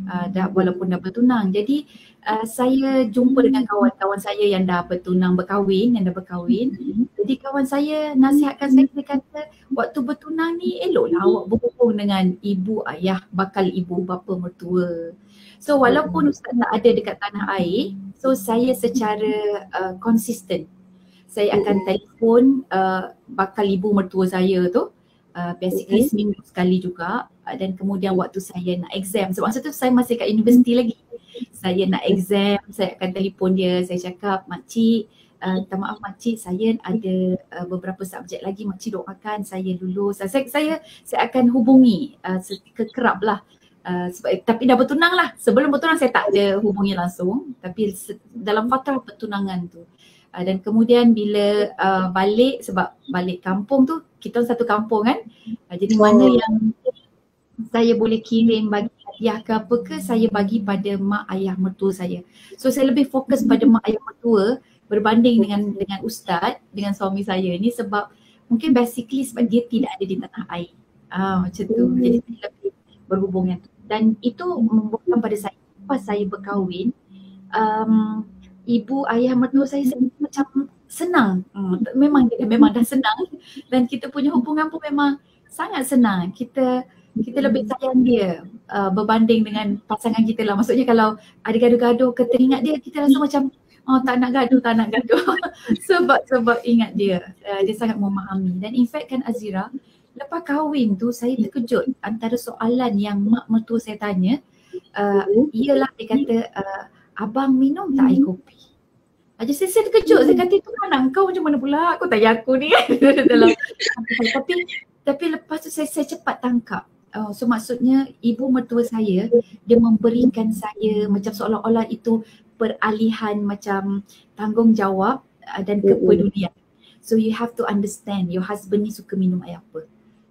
uh, dah walaupun dah bertunang. Jadi uh, saya jumpa dengan kawan-kawan saya yang dah bertunang berkahwin yang dah berkahwin. Mm-hmm. jadi kawan saya nasihatkan saya dia kata waktu bertunang ni eloklah awak berhubung dengan ibu ayah bakal ibu bapa mertua. So walaupun ustaz tak ada dekat tanah air so saya secara uh, konsisten saya akan telefon uh, bakal ibu mertua saya tu Uh, basically okay. seminggu sekali juga. Uh, dan kemudian waktu saya nak exam. Sebab masa tu saya masih kat universiti lagi saya nak exam, saya akan telefon dia, saya cakap makcik, uh, minta maaf makcik, saya ada uh, beberapa subjek lagi, makcik doakan saya lulus. Saya, saya, saya akan hubungi uh, kekerap lah. Uh, sebab, tapi dah bertunang lah. Sebelum bertunang saya tak ada hubungi langsung. Tapi se- dalam fatrah pertunangan tu. Uh, dan kemudian bila uh, balik, sebab balik kampung tu, kita satu kampung kan. Uh, jadi oh. mana yang saya boleh kirim bagi hadiah ke apa ke saya bagi pada mak ayah mertua saya. So saya lebih fokus pada mak ayah mertua berbanding dengan dengan ustaz dengan suami saya ni sebab mungkin basically sebab dia tidak ada di tanah air. Ah macam tu. Hmm. Jadi saya lebih berhubung yang tu. Dan itu membuatkan pada saya lepas saya berkahwin um, ibu ayah mertua saya, saya macam senang. Hmm, memang memang dah senang dan kita punya hubungan pun memang sangat senang. Kita kita lebih sayang dia uh, berbanding dengan pasangan kita lah. Maksudnya kalau ada gaduh-gaduh ke teringat dia, kita rasa macam oh tak nak gaduh, tak nak gaduh. sebab sebab ingat dia. Uh, dia sangat memahami. Dan in fact kan Azira, lepas kahwin tu saya terkejut antara soalan yang mak mertua saya tanya. Uh, ialah dia kata, uh, abang minum tak air kopi? Aja saya, saya terkejut. Saya kata itu kan kau macam mana pula? Aku tanya aku ni dalam tapi tapi lepas tu saya, saya cepat tangkap Oh, so maksudnya ibu mertua saya dia memberikan saya macam seolah-olah itu peralihan macam tanggungjawab uh, dan kepedulian. So you have to understand your husband ni suka minum air apa.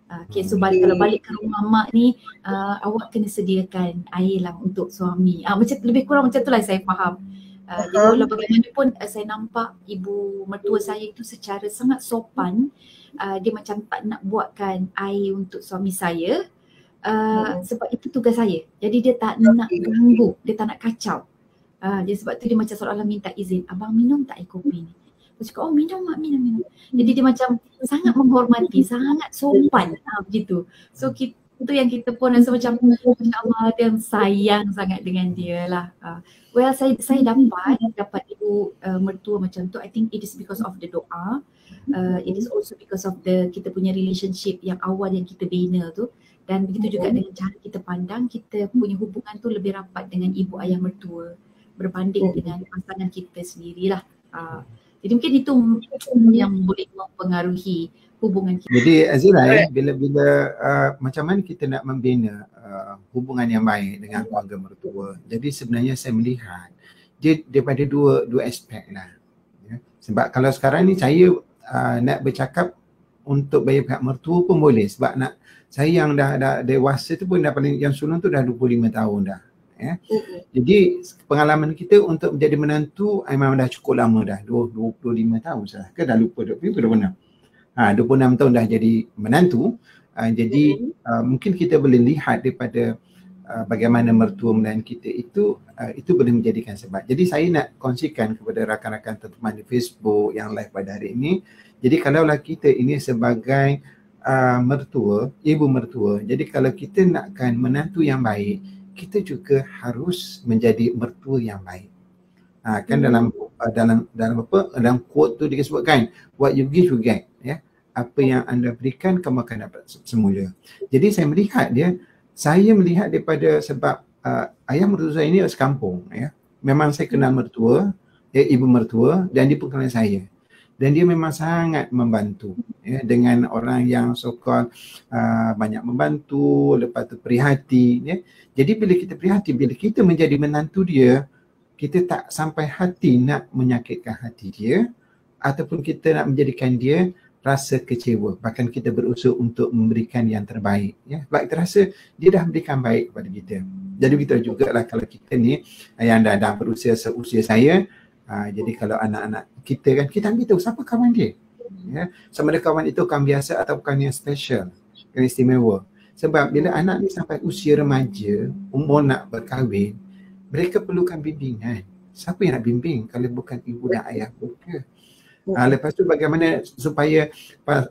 Uh, okay, so balik, kalau balik ke rumah mak ni uh, awak kena sediakan air lah untuk suami. Uh, macam lebih kurang macam tu lah saya faham. Uh, jadi kalau bagaimanapun uh, saya nampak ibu mertua saya itu secara sangat sopan uh, dia macam tak nak buatkan air untuk suami saya Uh, sebab itu tugas saya. Jadi dia tak nak ganggu, dia tak nak kacau. Uh, dia sebab tu dia macam seolah-olah minta izin, abang minum tak air kopi ni? Dia cakap, oh minum mak, minum, minum. Jadi dia macam sangat menghormati, sangat sopan uh, begitu. So kita, itu yang kita pun rasa macam, Masya Allah dia sayang sangat dengan dia lah. Uh, well saya saya dapat, dapat ibu uh, mertua macam tu, I think it is because of the doa. Uh, it is also because of the kita punya relationship yang awal yang kita bina tu dan begitu juga dengan cara kita pandang kita punya hubungan tu lebih rapat dengan ibu ayah mertua berbanding dengan pasangan kita sendirilah. Uh, jadi mungkin itu yang boleh mempengaruhi hubungan kita. Jadi Azira ya, bila-bila uh, macam mana kita nak membina uh, hubungan yang baik dengan keluarga mertua. Jadi sebenarnya saya melihat dia daripada dua dua aspek lah. Ya. Sebab kalau sekarang ni saya uh, nak bercakap untuk bayar pihak mertua pun boleh sebab nak saya yang dah dah dewasa tu pun dah paling yang sulung tu dah 25 tahun dah ya. Mm-hmm. Jadi pengalaman kita untuk menjadi menantu memang dah cukup lama dah 20, 25 tahun salah ke dah lupa 20 26. Ha 26 tahun dah jadi menantu. Uh, jadi mm-hmm. uh, mungkin kita boleh lihat daripada uh, bagaimana mertua melayan kita itu uh, itu boleh menjadikan sebab. Jadi saya nak kongsikan kepada rakan-rakan teman di Facebook yang live pada hari ini. Jadi kalaulah kita ini sebagai uh, mertua, ibu mertua. Jadi kalau kita nakkan menantu yang baik, kita juga harus menjadi mertua yang baik. Ha, kan hmm. dalam uh, dalam dalam apa dalam quote tu disebutkan what you give you get ya apa yang anda berikan kamu akan dapat semula jadi saya melihat dia saya melihat daripada sebab uh, ayah mertua saya ini sekampung ya memang saya kenal mertua ya ibu mertua dan dia pun kenal saya dan dia memang sangat membantu ya dengan orang yang sokong uh, banyak membantu lepas tu prihatin ya. Jadi bila kita prihatin bila kita menjadi menantu dia kita tak sampai hati nak menyakitkan hati dia ataupun kita nak menjadikan dia rasa kecewa. Bahkan kita berusaha untuk memberikan yang terbaik ya. Sebab kita rasa dia dah berikan baik kepada kita. Jadi kita juga lah kalau kita ni yang dah, dah berusia seusia saya aa, jadi kalau anak-anak kita kan kita ambil tahu siapa kawan dia ya sama ada kawan itu kawan biasa atau bukan yang special yang istimewa sebab bila anak ni sampai usia remaja umur nak berkahwin mereka perlukan bimbingan. Siapa yang nak bimbing kalau bukan ibu dan ayah mereka? Ha, lepas tu bagaimana supaya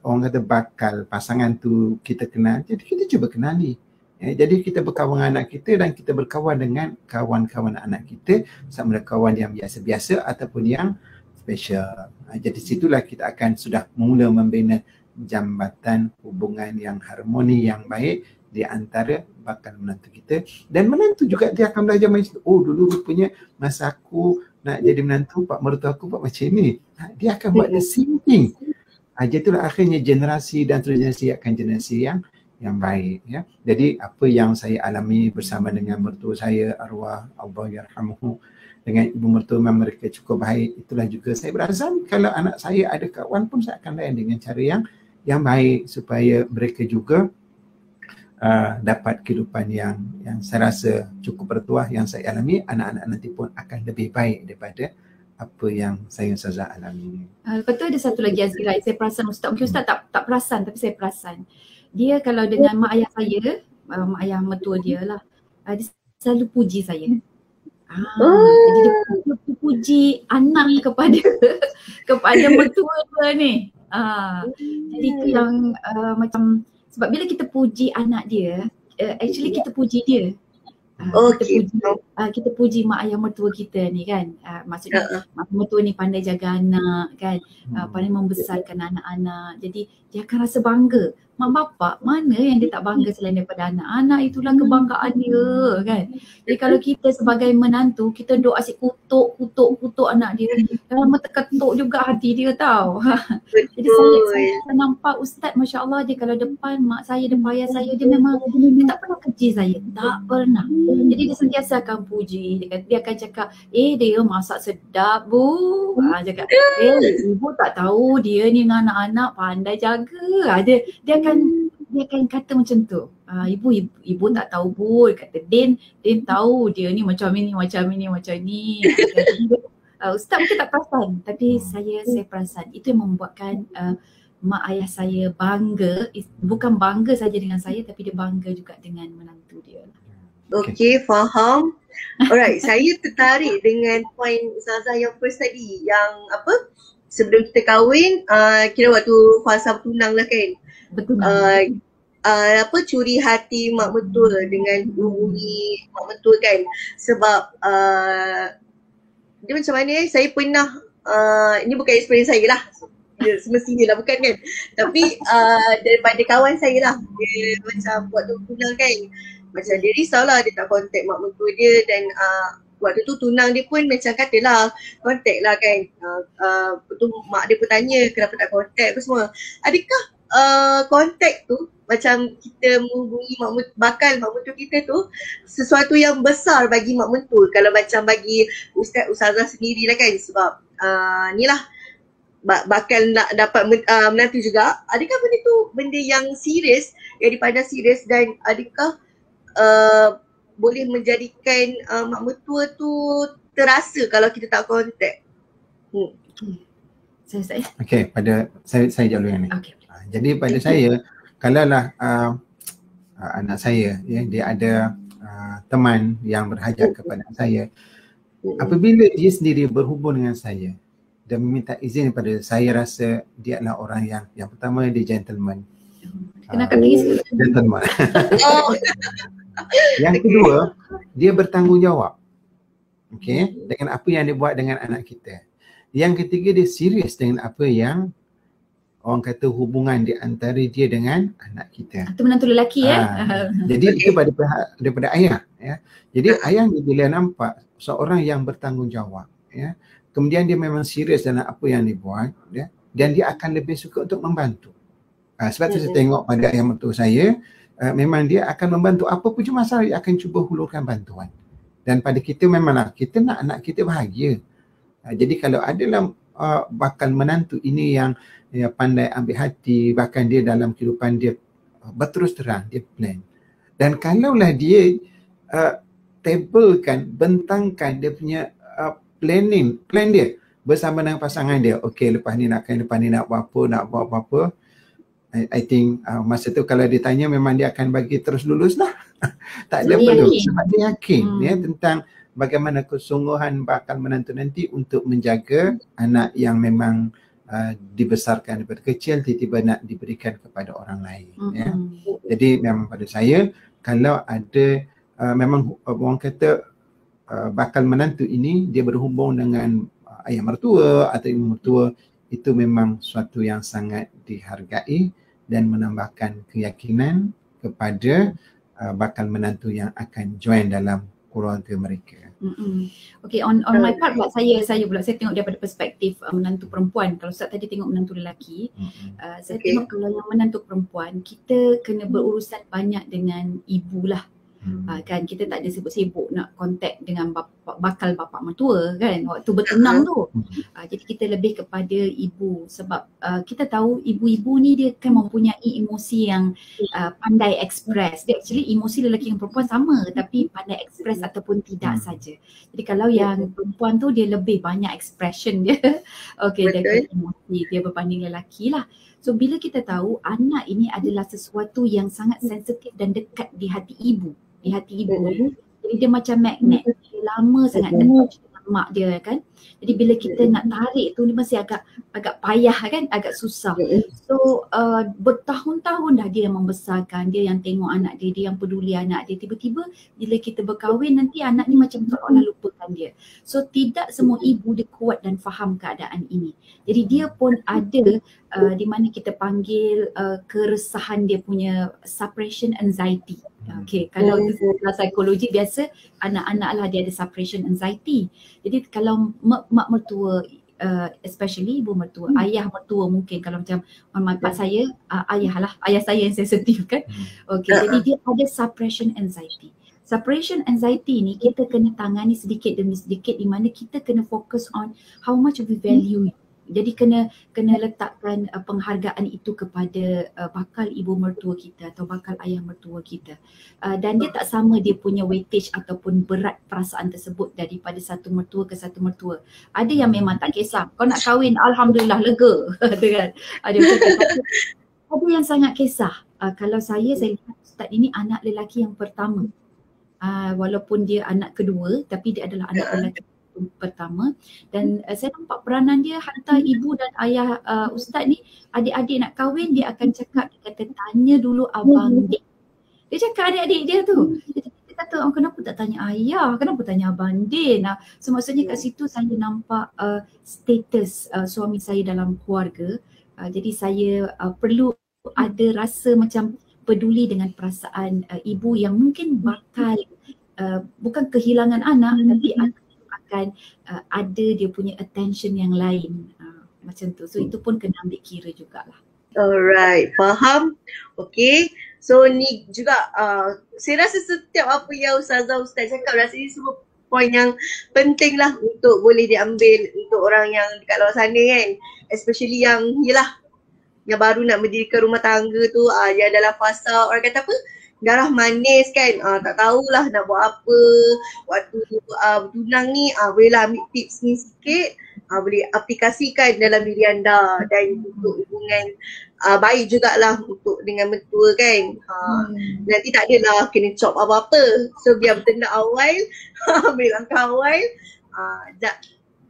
orang kata bakal pasangan tu kita kenal. Jadi kita cuba kenali. Ya, jadi kita berkawan dengan anak kita dan kita berkawan dengan kawan-kawan anak kita sama ada kawan yang biasa-biasa ataupun yang special. Ha, jadi situlah kita akan sudah mula membina jambatan hubungan yang harmoni yang baik di antara bakal menantu kita. Dan menantu juga dia akan belajar macam oh dulu rupanya masa aku nak jadi menantu pak mertua aku buat macam ni. Ha, dia akan buat the same thing. Ha, itulah akhirnya generasi dan terus generasi akan generasi yang yang baik ya jadi apa yang saya alami bersama dengan mertua saya arwah Allah yarhamuhu dengan ibu mertua memang mereka cukup baik itulah juga saya berazam kalau anak saya ada kawan pun saya akan layan dengan cara yang yang baik supaya mereka juga uh, dapat kehidupan yang yang saya rasa cukup bertuah yang saya alami anak-anak nanti pun akan lebih baik daripada apa yang saya Ustazah alami. Uh, lepas tu ada satu lagi Azira, saya perasan Ustaz, mungkin Ustaz tak, tak perasan tapi saya perasan. Dia kalau dengan mak ayah saya, uh, mak ayah mertua dia lah, uh, dia selalu puji saya. Ah, oh. Jadi dia puji anak kepada kepada mertua dia ni. Ah, jadi itu yang uh, macam sebab bila kita puji anak dia, uh, actually kita puji dia. Uh, oh, kita, puji, uh, kita puji mak ayah mertua kita ni kan. Uh, maksudnya uh-uh. mak mertua ni pandai jaga anak kan. Uh, pandai membesarkan anak-anak. Jadi dia akan rasa bangga mak bapak mana yang dia tak bangga selain daripada anak. Anak itulah kebanggaan dia kan. Jadi kalau kita sebagai menantu kita duk asyik kutuk, kutuk, kutuk anak dia. Dalam mata ketuk juga hati dia tau. Jadi saya, saya nampak ustaz Masya Allah dia kalau depan mak saya, depan ayah saya dia memang dia tak pernah keji saya. Tak pernah. Jadi dia sentiasa akan puji. Dia, dia akan cakap eh dia masak sedap bu. Ha, cakap eh ibu tak tahu dia ni dengan anak-anak pandai jaga. Ha, dia, dia akan dia akan kata macam tu. Uh, ibu, ibu ibu tak tahu pun kata Din Din tahu dia ni macam ni macam ni macam ni. Uh, Ustaz mungkin tak perasan tapi saya saya perasan itu yang membuatkan uh, mak ayah saya bangga bukan bangga saja dengan saya tapi dia bangga juga dengan menantu dia. Okay, okay faham. Alright, saya tertarik dengan point Ustazah yang first tadi yang apa sebelum kita kahwin uh, kira waktu fasa tunang lah kan Betul. Uh, apa curi hati mak betul dengan hubungi mak betul kan? Sebab uh, dia macam mana saya pernah uh, ini bukan experience saya lah. Ya, semestinya lah bukan kan? Tapi uh, daripada kawan saya lah. Dia macam waktu tunang kan? Macam dia risau lah dia tak contact mak mentua dia dan uh, waktu tu tunang dia pun macam katalah contact lah kan? Uh, uh, tu mak dia pun tanya kenapa tak contact? apa semua. Adakah kontak uh, tu macam kita menghubungi mak mentul, bakal mak mentul kita tu sesuatu yang besar bagi mak mentul kalau macam bagi ustaz ustazah sendiri lah kan sebab uh, ni lah bakal nak dapat uh, menantu juga adakah benda tu benda yang serius yang dipandang serius dan adakah uh, boleh menjadikan uh, mak mentua tu terasa kalau kita tak kontak hmm. Saya saya. Okay, pada saya saya jawab dulu yang ni. Okay. Jadi pada saya kalaulah uh, uh, anak saya ya dia ada uh, teman yang berhajat kepada saya apabila dia sendiri berhubung dengan saya dan meminta izin kepada saya rasa dia adalah orang yang yang pertama dia gentleman. Kenakan lagi uh, gentleman. Oh. yang kedua dia bertanggungjawab okay dengan apa yang dia buat dengan anak kita. Yang ketiga dia serius dengan apa yang orang kata hubungan di antara dia dengan anak kita. Itu menantu lelaki ya. Ha. Jadi itu pada pihak daripada ayah ya. Jadi ayah ni bila nampak seorang yang bertanggungjawab ya. Kemudian dia memang serius dalam apa yang dia buat ya. Dan dia akan lebih suka untuk membantu. Ha, sebab tu saya tengok pada ayah mertua saya uh, memang dia akan membantu apa pun masalah dia akan cuba hulurkan bantuan. Dan pada kita memanglah kita nak anak kita bahagia. Ha, jadi kalau adalah uh, bakal menantu ini yang ya, pandai ambil hati bahkan dia dalam kehidupan dia uh, berterus terang dia plan. Dan kalaulah dia uh, tablekan bentangkan dia punya uh, planning plan dia bersama dengan pasangan dia. Okey lepas ni nak kan lepas ni nak buat apa nak buat apa-apa. I, I think uh, masa tu kalau dia tanya memang dia akan bagi terus lulus lah. Tak ada perlu sebab dia yakin hmm. ya tentang bagaimana kesungguhan bakal menantu nanti untuk menjaga anak yang memang Uh, dibesarkan daripada kecil tiba-tiba nak diberikan kepada orang lain mm-hmm. ya. Jadi memang pada saya kalau ada uh, memang uh, orang kata uh, bakal menantu ini dia berhubung dengan uh, ayah mertua atau ibu mertua itu memang suatu yang sangat dihargai dan menambahkan keyakinan kepada uh, bakal menantu yang akan join dalam keluarga mereka. Mm-mm. Okay, on on my part buat saya, saya pula saya tengok daripada perspektif uh, menantu perempuan. Kalau Ustaz tadi tengok menantu lelaki, uh, saya okay. tengok kalau yang menantu perempuan, kita kena berurusan banyak dengan ibu lah hmm. uh, kan kita tak ada sibuk-sibuk nak contact dengan bapa, bakal bapa mertua kan waktu bertenang tu. Uh, jadi kita lebih kepada ibu sebab uh, kita tahu ibu-ibu ni dia kan mempunyai emosi yang uh, pandai express. Dia actually emosi lelaki dan perempuan sama tapi pandai express ataupun tidak hmm. saja. Jadi kalau yang perempuan tu dia lebih banyak expression dia. Okay dia emosi dia berbanding lelaki lah. So bila kita tahu anak ini adalah sesuatu yang sangat sensitif dan dekat di hati ibu di hati ibu. Jadi dia macam magnet. Lama sangat dengan mak dia kan. Jadi bila kita nak tarik tu ni masih agak agak payah kan, agak susah. So uh, bertahun-tahun dah dia yang membesarkan, dia yang tengok anak dia, dia yang peduli anak dia. Tiba-tiba bila kita berkahwin nanti anak ni macam seolah lupakan dia. So tidak semua ibu dia kuat dan faham keadaan ini. Jadi dia pun ada uh, di mana kita panggil uh, keresahan dia punya suppression anxiety. Hmm. Okay, kalau hmm. dalam psikologi biasa anak-anak lah dia ada suppression anxiety. Jadi kalau mak, mak mertua uh, especially ibu mertua, hmm. ayah mertua mungkin kalau macam on my part saya, uh, ayah lah, ayah saya yang sensitif kan. Hmm. Okay, jadi dia ada suppression anxiety. Suppression anxiety ni kita kena tangani sedikit demi sedikit di mana kita kena fokus on how much we value hmm jadi kena kena letakkan uh, penghargaan itu kepada uh, bakal ibu mertua kita atau bakal ayah mertua kita. Uh, dan dia tak sama dia punya weightage ataupun berat perasaan tersebut daripada satu mertua ke satu mertua. Ada yang memang tak kisah. Kau nak kahwin alhamdulillah lega. Ada kan? Ada ada yang sangat kisah. Uh, kalau saya saya lihat ustaz ini anak lelaki yang pertama. Uh, walaupun dia anak kedua tapi dia adalah anak lelaki pertama dan uh, saya nampak peranan dia hantar hmm. ibu dan ayah uh, ustaz ni adik-adik nak kahwin dia akan cakap dia kata tanya dulu abang hmm. dia. Cakap adik-adik dia tu. Dia, dia kata oh, kenapa tak tanya ayah? Kenapa tanya abang dia? Nah, so maksudnya kat situ saya nampak uh, status uh, suami saya dalam keluarga. Uh, jadi saya uh, perlu ada rasa macam peduli dengan perasaan uh, ibu yang mungkin bakal uh, bukan kehilangan anak tapi anak akan uh, ada dia punya attention yang lain uh, macam tu. So itu pun kena ambil kira jugalah. Alright, faham. Okay. So ni juga uh, saya rasa setiap apa yang Ustazah Ustaz cakap rasa ni semua poin yang penting lah untuk boleh diambil untuk orang yang dekat luar sana kan. Especially yang yelah yang baru nak mendirikan rumah tangga tu uh, yang dalam fasa orang kata apa darah manis kan uh, tak tahulah nak buat apa waktu uh, tunang ni uh, bolehlah ambil tips ni sikit uh, boleh aplikasikan dalam diri anda dan untuk hubungan uh, baik jugalah untuk dengan mentua kan. Uh, hmm. Nanti tak adalah kena chop apa-apa. So biar bertindak awal, ambil langkah awal. Uh, tak,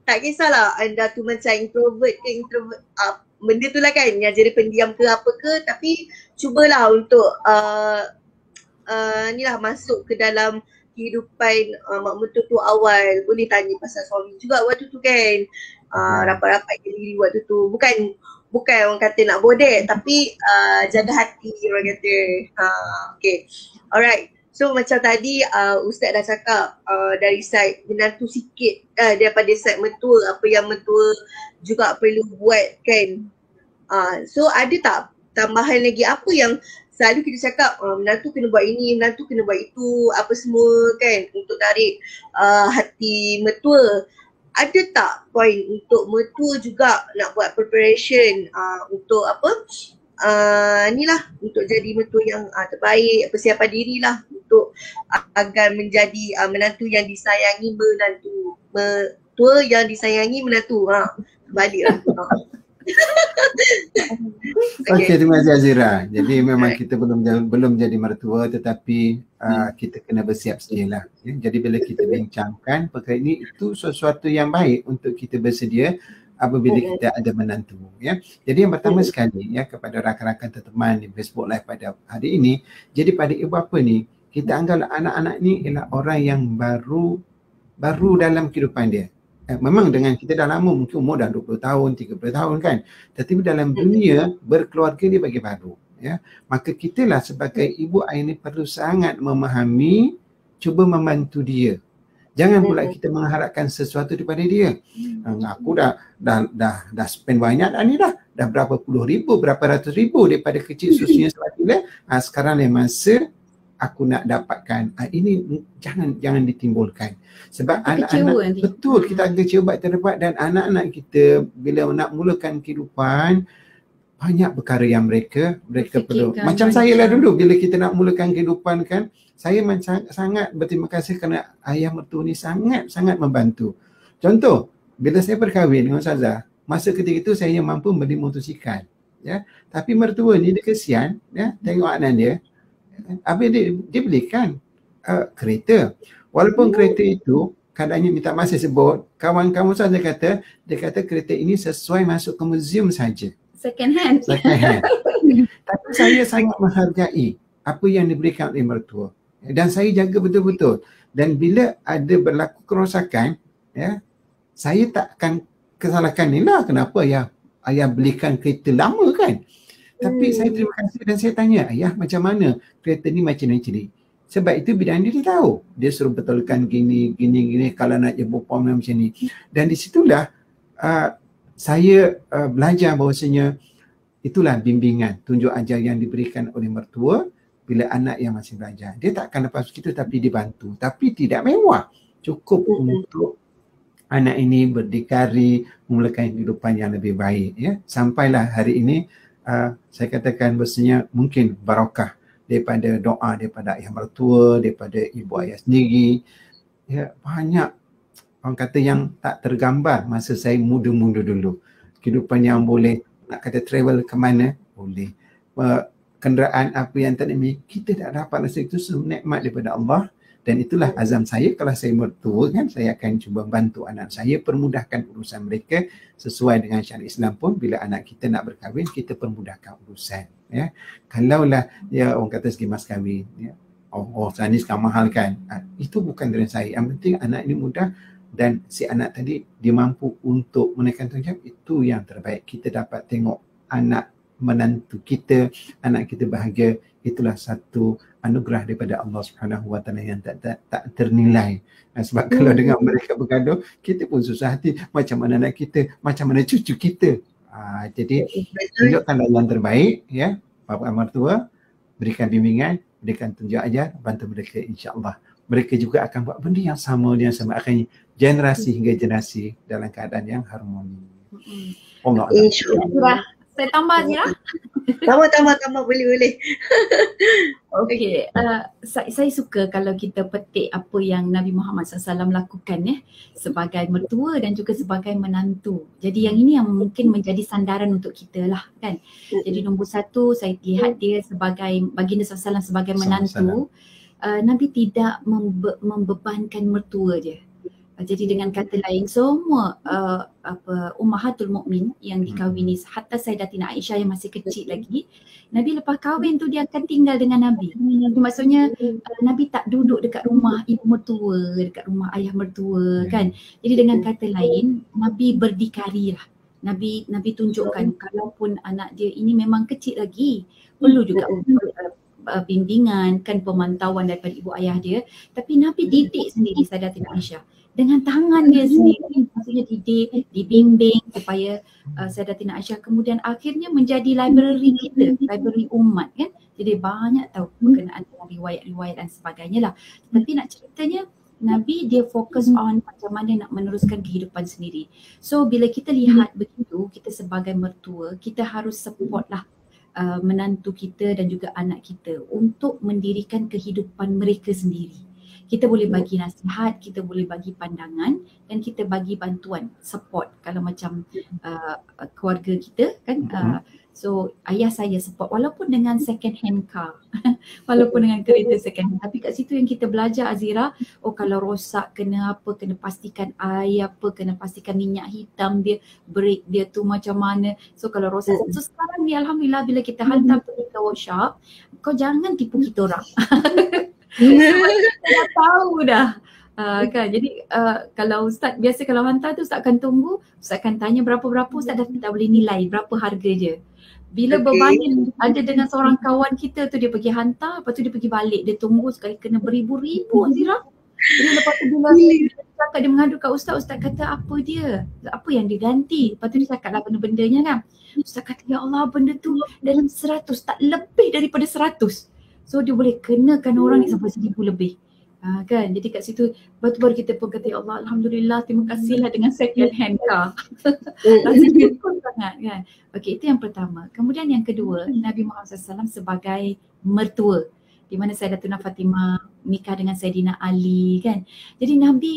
tak kisahlah anda tu macam introvert ke introvert. Uh, benda tu lah kan yang jadi pendiam ke apa ke tapi cubalah untuk uh, uh, ni lah masuk ke dalam kehidupan uh, mak mentua tu awal. Boleh tanya pasal suami juga waktu tu kan. Uh, rapat-rapat diri waktu tu. Bukan bukan orang kata nak bodek tapi uh, jaga hati orang kata. Uh, okay alright. So macam tadi uh, ustaz dah cakap uh, dari side menantu sikit uh, daripada side mentua apa yang mentua juga perlu buat kan. Uh, so ada tak tambahan lagi? Apa yang selalu kita cakap uh, menantu kena buat ini, menantu kena buat itu, apa semua kan untuk tarik uh, hati mertua. Ada tak point untuk mertua juga nak buat preparation uh, untuk apa uh, ni lah untuk jadi mertua yang uh, terbaik persiapan diri lah untuk uh, agar menjadi uh, menantu yang disayangi menantu mertua yang disayangi menantu ha balik lah okay. terima kasih Azira. Jadi memang kita belum belum jadi mertua tetapi uh, kita kena bersiap sedia lah. Ya. Jadi bila kita bincangkan perkara ini itu sesuatu yang baik untuk kita bersedia apabila kita ada menantu. Ya. Jadi yang pertama sekali ya kepada rakan-rakan teman di Facebook Live pada hari ini. Jadi pada ibu bapa ni kita anggap anak-anak ni ialah orang yang baru baru dalam kehidupan dia eh, memang dengan kita dah lama mungkin umur dah 20 tahun, 30 tahun kan. Tetapi dalam dunia berkeluarga dia bagi baru. Ya. Maka kita lah sebagai ibu ayah ni perlu sangat memahami, cuba membantu dia. Jangan pula kita mengharapkan sesuatu daripada dia. Hmm, aku dah dah dah dah spend banyak dah ni dah. Dah berapa puluh ribu, berapa ratus ribu daripada kecil susunya sebab. Ha, sekarang ni masa aku nak dapatkan. Uh, ini jangan jangan ditimbulkan. Sebab anak-anak betul kita akan kecewa terdapat dan anak-anak kita bila nak mulakan kehidupan banyak perkara yang mereka mereka perlu. Macam saya lah dulu bila kita nak mulakan kehidupan kan saya sangat berterima kasih kerana ayah mertua ni sangat sangat membantu. Contoh bila saya berkahwin dengan Ustazah masa ketika itu saya mampu beli motosikal ya. Tapi mertua ni dia kesian ya tengok anak dia Habis dia, dia belikan uh, kereta. Walaupun kereta itu kadangnya minta masih sebut, kawan-kawan saja kata, dia kata kereta ini sesuai masuk ke museum saja. Second hand. Second hand. Tapi saya sangat menghargai apa yang diberikan oleh mertua. Dan saya jaga betul-betul. Dan bila ada berlaku kerosakan, ya, saya tak akan kesalahkan ni lah kenapa ayah, ayah belikan kereta lama kan. Tapi hmm. saya terima kasih dan saya tanya, ayah macam mana kereta ni macam ni ciri. Sebab itu bidang dia, dia tahu. Dia suruh betulkan gini, gini, gini kalau nak jemput pom macam ni. Dan di situlah uh, saya uh, belajar bahawasanya itulah bimbingan, tunjuk ajar yang diberikan oleh mertua bila anak yang masih belajar. Dia tak akan lepas kita tapi dibantu. Tapi tidak mewah. Cukup hmm. untuk anak ini berdikari memulakan kehidupan yang lebih baik. Ya. Sampailah hari ini uh, saya katakan bahasanya mungkin barakah daripada doa daripada ayah mertua, daripada ibu ayah sendiri. Ya, banyak orang kata yang tak tergambar masa saya muda-muda dulu. Kehidupan yang boleh nak kata travel ke mana boleh. Uh, kenderaan apa yang tak nak kita tak dapat rasa itu semua nikmat daripada Allah dan itulah azam saya kalau saya mertua kan saya akan cuba bantu anak saya permudahkan urusan mereka sesuai dengan syariat Islam pun. Bila anak kita nak berkahwin kita permudahkan urusan ya. Kalaulah ya orang kata segi mas kahwin ya. Oh, oh sana sekarang mahal kan? Ha, itu bukan dari saya. Yang penting anak ini mudah dan si anak tadi dia mampu untuk menaikkan tanggungjawab itu yang terbaik. Kita dapat tengok anak menantu kita anak kita bahagia itulah satu anugerah daripada Allah Subhanahu Wa Taala yang tak, tak tak ternilai. Sebab kalau hmm. dengan mereka bergaduh, kita pun susah hati macam mana anak kita, macam mana cucu kita. Ha, jadi tunjukkanlah yang terbaik ya, bapa mertua, berikan bimbingan, berikan tunjuk ajar, bantu mereka insya-Allah. Mereka juga akan buat benda yang sama dia sama akan generasi hingga generasi dalam keadaan yang harmoni. Hmm. Allah. Insya-Allah Saya tambah je lah. Tambah, tambah, tambah. Boleh, boleh. Okay, uh, saya, saya suka kalau kita petik apa yang Nabi Muhammad SAW lakukan ya sebagai mertua dan juga sebagai menantu. Jadi yang ini yang mungkin menjadi sandaran untuk kita lah kan. Jadi nombor satu saya lihat dia sebagai baginda SAW sebagai menantu. Uh, Nabi tidak membe- membebankan mertua dia. Uh, jadi dengan kata lain semua uh, apa ummahatul mukmin yang dikahwini hatta Sayyidatina Aisyah yang masih kecil lagi Nabi lepas kahwin tu dia akan tinggal dengan Nabi. Jadi maksudnya uh, Nabi tak duduk dekat rumah ibu mertua, dekat rumah ayah mertua kan. Jadi dengan kata lain Nabi berdikari lah. Nabi Nabi tunjukkan kalaupun anak dia ini memang kecil lagi perlu juga uh, bimbingan kan pemantauan daripada ibu ayah dia. Tapi Nabi didik sendiri Sayyidatina Aisyah dengan tangan dia sendiri maksudnya didik, dibimbing supaya uh, Sayyidatina Aisyah kemudian akhirnya menjadi library kita, library umat kan. Jadi banyak tahu berkenaan dengan riwayat-riwayat dan sebagainya lah. Tapi nak ceritanya Nabi dia fokus on macam mana nak meneruskan kehidupan sendiri. So bila kita lihat begitu, kita sebagai mertua, kita harus support lah uh, menantu kita dan juga anak kita untuk mendirikan kehidupan mereka sendiri kita boleh bagi nasihat, kita boleh bagi pandangan dan kita bagi bantuan, support kalau macam uh, keluarga kita kan. Uh, so ayah saya support walaupun dengan second hand car, walaupun dengan kereta second hand. Tapi kat situ yang kita belajar Azira, oh kalau rosak kena apa, kena pastikan air apa, kena pastikan minyak hitam dia, brake dia tu macam mana. So kalau rosak, so sekarang ni Alhamdulillah bila kita hantar pergi ke workshop, kau jangan tipu kita orang. dah tahu dah. Uh, kan jadi uh, kalau ustaz biasa kalau hantar tu ustaz akan tunggu ustaz akan tanya berapa-berapa ustaz dah, dah boleh nilai berapa harga je bila okay. berbanding ada dengan seorang kawan kita tu dia pergi hantar lepas tu dia pergi balik dia tunggu sekali kena beribu-ribu Azira. Jadi lepas tu bila dia cakap dia mengadu kat ustaz ustaz kata apa dia? Apa yang diganti? Lepas tu dia cakap lah benda-bendanya kan. Ustaz kata ya Allah benda tu dalam seratus tak lebih daripada seratus So dia boleh kenakan orang ni sampai seribu lebih. Ha, kan? Jadi kat situ baru-baru kita pun kata ya Allah Alhamdulillah terima kasihlah dengan second hand car. Rasa syukur sangat kan. Okey itu yang pertama. Kemudian yang kedua Nabi Muhammad SAW sebagai mertua di mana Sayyidatuna Fatimah nikah dengan Sayyidina Ali kan. Jadi Nabi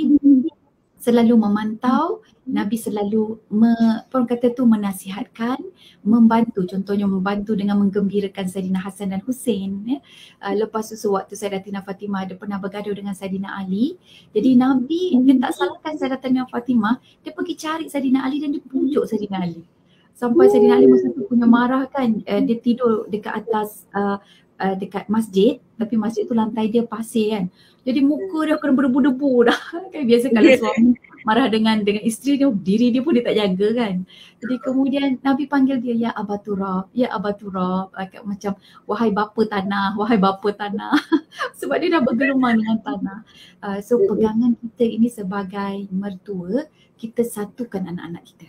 selalu memantau, Nabi selalu me, orang kata tu menasihatkan, membantu contohnya membantu dengan menggembirakan Saidina Hasan dan Hussein ya. Uh, lepas tu sewaktu Sayyidatina Fatimah ada pernah bergaduh dengan Saidina Ali. Jadi Nabi dia tak salahkan Sayyidatina Fatimah, dia pergi cari Saidina Ali dan dia pujuk Saidina Ali. Sampai Saidina Ali masa tu punya marah kan, uh, dia tidur dekat atas uh, uh, dekat masjid tapi masjid tu lantai dia pasir kan. Jadi muka dia kena berdebu-debu dah. Kan biasa kalau suami marah dengan dengan isteri dia, diri dia pun dia tak jaga kan. Jadi kemudian Nabi panggil dia ya Abaturab, ya Abaturab macam wahai bapa tanah, wahai bapa tanah. Sebab dia dah bergelumang dengan tanah. Uh, so pegangan kita ini sebagai mertua, kita satukan anak-anak kita.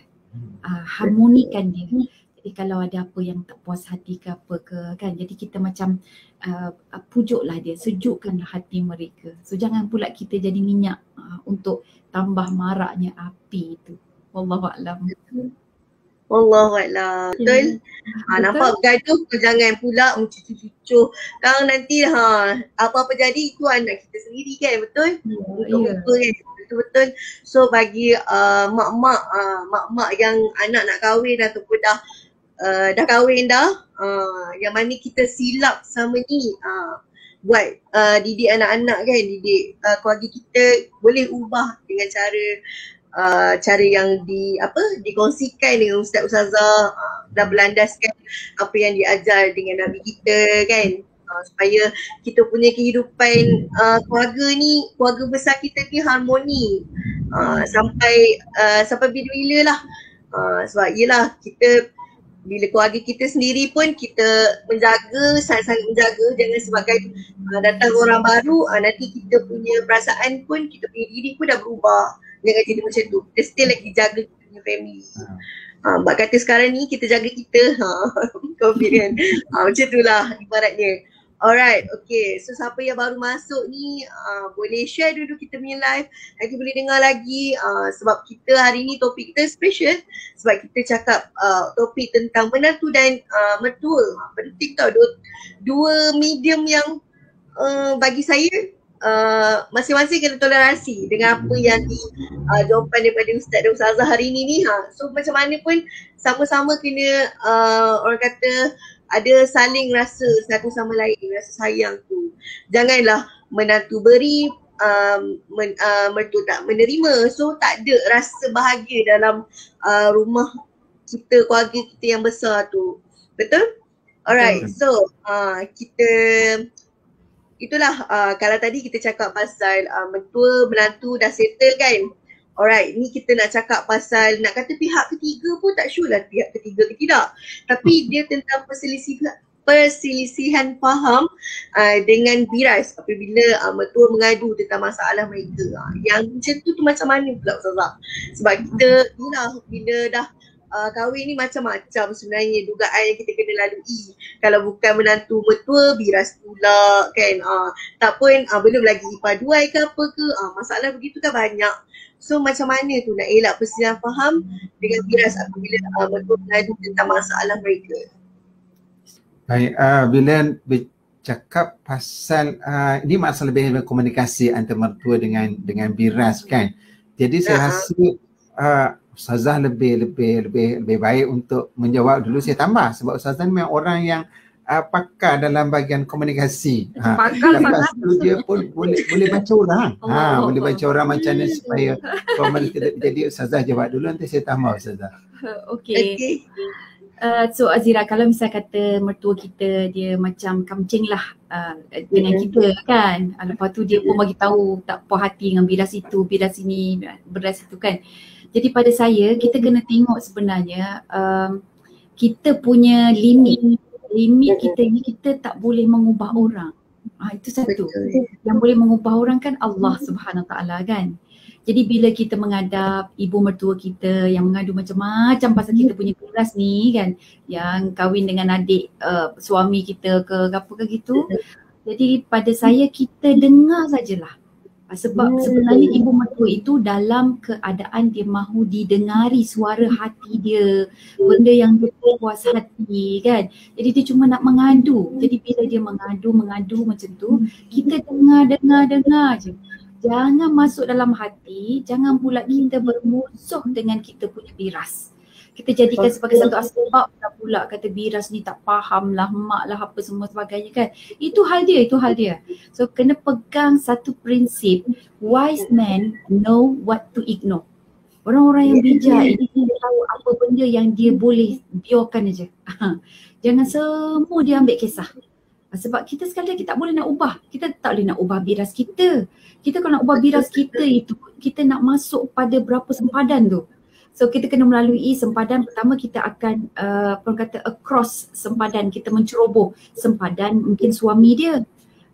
Uh, harmonikan dia. Jadi kalau ada apa yang tak puas hati ke apa ke kan jadi kita macam uh, uh, pujuklah dia sejukkanlah hati mereka. So jangan pula kita jadi minyak uh, untuk tambah maraknya api itu. Wallahu a'lam. Wallahu a'lam. Betul? Ha, nampak gaduh kau jangan pula mencucu-cucu. Kang nanti ha apa-apa jadi itu anak kita sendiri kan betul? Ya, Untuk yeah. kan betul-betul. So bagi uh, mak-mak uh, mak-mak yang anak nak kahwin ataupun dah uh, dah kahwin dah uh, yang mana kita silap sama ni uh, buat uh, didik anak-anak kan didik uh, keluarga kita boleh ubah dengan cara uh, cara yang di apa dikongsikan dengan ustaz ustazah uh, dan berlandaskan apa yang diajar dengan nabi kita kan. Uh, supaya kita punya kehidupan uh, keluarga ni keluarga besar kita ni harmoni. Uh, sampai uh, sampai bila-bila lah. Uh, sebab yelah kita bila keluarga kita sendiri pun kita menjaga, saling-saling menjaga. Jangan sebagai uh, datang orang baru uh, nanti kita punya perasaan pun, kita punya diri pun dah berubah. Jangan jadi macam tu, kita still lagi jaga kita punya family. Uh, Mbak kata sekarang ni kita jaga kita. Ha, COVID kan uh, macam tu lah ibaratnya Alright, okay. So siapa yang baru masuk ni uh, boleh share dulu kita punya live. Nanti boleh dengar lagi uh, sebab kita hari ni topik kita special sebab kita cakap uh, topik tentang menantu dan uh, mertua. Penting tau dua, dua medium yang uh, bagi saya uh, masing-masing kena toleransi dengan apa yang di uh, jawapan daripada Ustaz dan Ustazah hari ni ni. Ha. So macam mana pun sama-sama kena uh, orang kata ada saling rasa satu sama lain, rasa sayang tu. Janganlah menantu beri, um, men, uh, mertua tak menerima. So tak ada rasa bahagia dalam uh, rumah kita, keluarga kita yang besar tu. Betul? Alright, so uh, kita itulah uh, kalau tadi kita cakap pasal uh, mentua, menantu dah settle kan. Alright, ni kita nak cakap pasal nak kata pihak ketiga pun tak sure lah pihak ketiga ke tidak. Tapi dia tentang perselisihan perselisihan faham uh, dengan biras apabila uh, mertua mengadu tentang masalah mereka. Uh, yang macam tu tu macam mana pula Ustazah? Sebab kita inilah bila dah uh, kahwin ni macam-macam sebenarnya dugaan yang kita kena lalui. Kalau bukan menantu mertua, biras pula kan. Uh, tak pun uh, belum lagi ipar duai ke apa ke. Uh, masalah begitu kan banyak. So macam mana tu nak elak perselisihan faham dengan biras apabila uh, mertua mengadu tentang masalah mereka? Baik, uh, bila bercakap pasal uh, ini masalah lebih komunikasi antara mertua dengan dengan biras kan. Jadi saya rasa uh, Ustazah lebih lebih lebih lebih baik untuk menjawab dulu saya tambah sebab Ustazah ni memang orang yang uh, pakar dalam bahagian komunikasi. Ha. Lepas tu dia pun boleh boleh baca orang. Oh, ha, oh, boleh baca orang macam mana supaya komunikasi. Jadi Ustazah jawab dulu nanti saya tambah Ustazah. Okey. Okay. Uh, so Azira kalau misal kata mertua kita dia macam kamcing lah uh, dengan yeah. kita kan uh, lepas tu dia pun bagi tahu tak puas hati dengan biras itu, biras ini, beras itu kan jadi pada saya kita kena tengok sebenarnya um, kita punya limit limit kita ni kita tak boleh mengubah orang. Ha, itu satu. Betul. Yang boleh mengubah orang kan Allah Subhanahu Taala kan. Jadi bila kita menghadap ibu mertua kita yang mengadu macam-macam pasal kita punya kelas ni kan yang kahwin dengan adik uh, suami kita ke apa ke gitu. Jadi pada saya kita dengar sajalah. Ah, sebab hmm. sebenarnya ibu mertua itu dalam keadaan dia mahu didengari suara hati dia, benda yang dia puas hati kan. Jadi dia cuma nak mengadu. Jadi bila dia mengadu, mengadu macam tu, kita dengar, dengar, dengar je. Jangan masuk dalam hati, jangan pula kita bermusuh dengan kita punya biras kita jadikan sebagai satu asbab lah pula. Kata biras ni tak faham lah mak lah apa semua sebagainya kan. Itu hal dia itu hal dia. So kena pegang satu prinsip. Wise man know what to ignore. Orang-orang yang bijak ini dia tahu apa benda yang dia boleh biarkan aja. Jangan semua dia ambil kisah. Sebab kita sekali lagi tak boleh nak ubah. Kita tak boleh nak ubah biras kita. Kita kalau nak ubah biras kita itu, kita nak masuk pada berapa sempadan tu. So kita kena melalui sempadan. Pertama kita akan uh, apa kata across sempadan. Kita menceroboh sempadan mungkin suami dia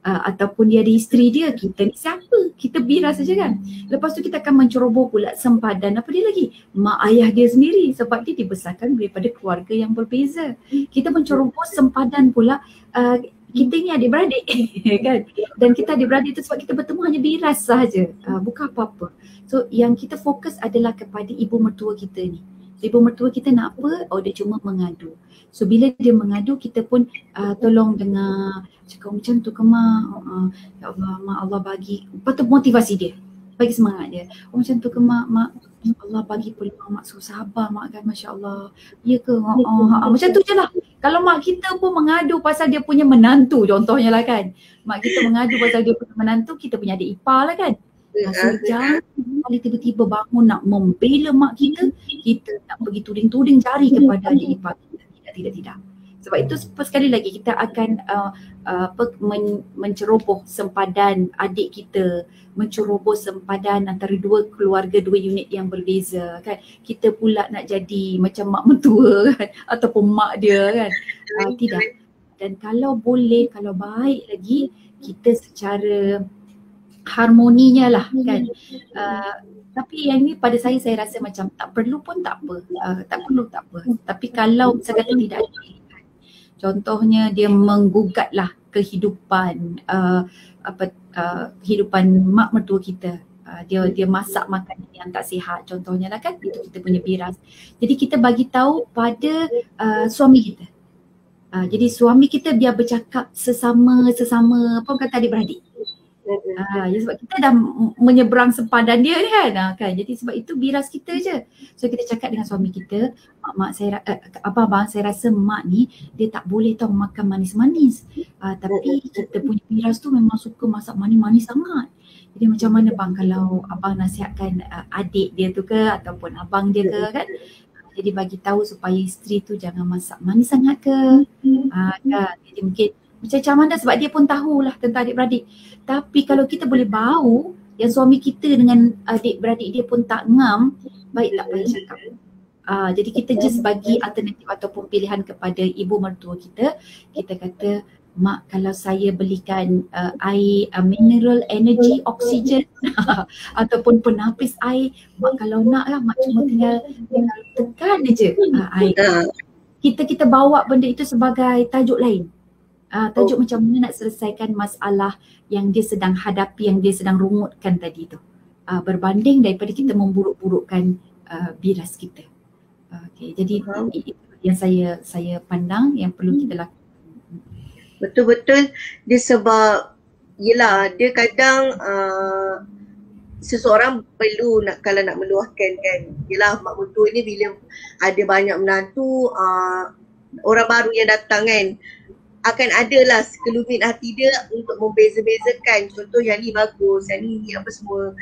uh, ataupun dia ada isteri dia. Kita ni siapa? Kita bira saja kan? Lepas tu kita akan menceroboh pula sempadan. Apa dia lagi? Mak ayah dia sendiri. Sebab dia dibesarkan daripada keluarga yang berbeza. Kita menceroboh sempadan pula uh, kita ni adik-beradik kan? Dan kita adik-beradik tu sebab kita bertemu hanya biras sahaja. Uh, bukan apa-apa. So yang kita fokus adalah kepada ibu mertua kita ni. Ibu mertua kita nak apa? Oh dia cuma mengadu. So bila dia mengadu kita pun uh, tolong dengar cakap macam tu ke mak? Uh, ya Allah mak Allah bagi. Patut motivasi dia. Bagi semangat dia. Oh macam tu ke mak? Mak Allah bagi peluang mak suruh sabar mak kan Masya Allah Ya ke? Oh, oh, oh, macam tu je lah. Kalau mak kita pun mengadu pasal dia punya menantu contohnya lah kan. Mak kita mengadu pasal dia punya menantu kita punya adik ipar lah kan. Ya, So jangan kali tiba-tiba bangun nak membela mak kita Kita nak pergi tuding-tuding jari kepada adik ipar kita. Tidak, tidak, tidak sebab itu sekali lagi kita akan uh, uh, men- menceroboh sempadan adik kita. Menceroboh sempadan antara dua keluarga dua unit yang berbeza kan? Kita pula nak jadi macam mak mentua kan? Ataupun mak dia kan? Uh, tidak. Dan kalau boleh kalau baik lagi kita secara harmoninya lah kan? Uh, tapi yang ni pada saya saya rasa macam tak perlu pun tak apa. Uh, tak perlu tak apa. Tapi kalau saya kata tidak ada Contohnya dia menggugat lah kehidupan uh, apa uh, kehidupan mak mertua kita. Uh, dia dia masak makanan yang tak sihat contohnya lah kan? Itu kita punya biras jadi kita bagi tahu pada uh, suami kita. Uh, jadi suami kita biar bercakap sesama sesama apa kata adik-beradik Ah, ya sebab kita dah menyeberang sempadan dia ni kan. Ah, kan. Jadi sebab itu biras kita je. So kita cakap dengan suami kita, mak, mak saya uh, apa abang saya rasa mak ni dia tak boleh tau makan manis-manis. Ah, tapi kita punya biras tu memang suka masak manis-manis sangat. Jadi macam mana bang kalau abang nasihatkan uh, adik dia tu ke ataupun abang dia ke kan? Jadi bagi tahu supaya isteri tu jangan masak manis sangat ke. Ah, kan. Jadi mungkin macam mana sebab dia pun tahulah tentang adik-beradik. Tapi kalau kita boleh bau yang suami kita dengan adik-beradik dia pun tak ngam, baik tak payah cakap. Uh, jadi kita just bagi alternatif ataupun pilihan kepada ibu mertua kita. Kita kata, mak kalau saya belikan uh, air uh, mineral energy oksigen ataupun penapis air, mak kalau nak lah mak cuma tinggal, tinggal tekan je uh, air. Kita kita bawa benda itu sebagai tajuk lain uh, tajuk oh. macam mana nak selesaikan masalah yang dia sedang hadapi yang dia sedang rungutkan tadi tu. Uh, berbanding daripada kita memburuk-burukkan uh, biras kita. Okay, jadi uh-huh. itu yang saya saya pandang yang perlu kita hmm. lakukan. Betul-betul. Dia sebab yelah dia kadang uh, seseorang perlu nak kalau nak meluahkan kan. Yelah mak mertua ni bila ada banyak menantu uh, orang baru yang datang kan akan ada lah sekelumit hati dia untuk membeza-bezakan contoh yang ni bagus, yang ni apa semua.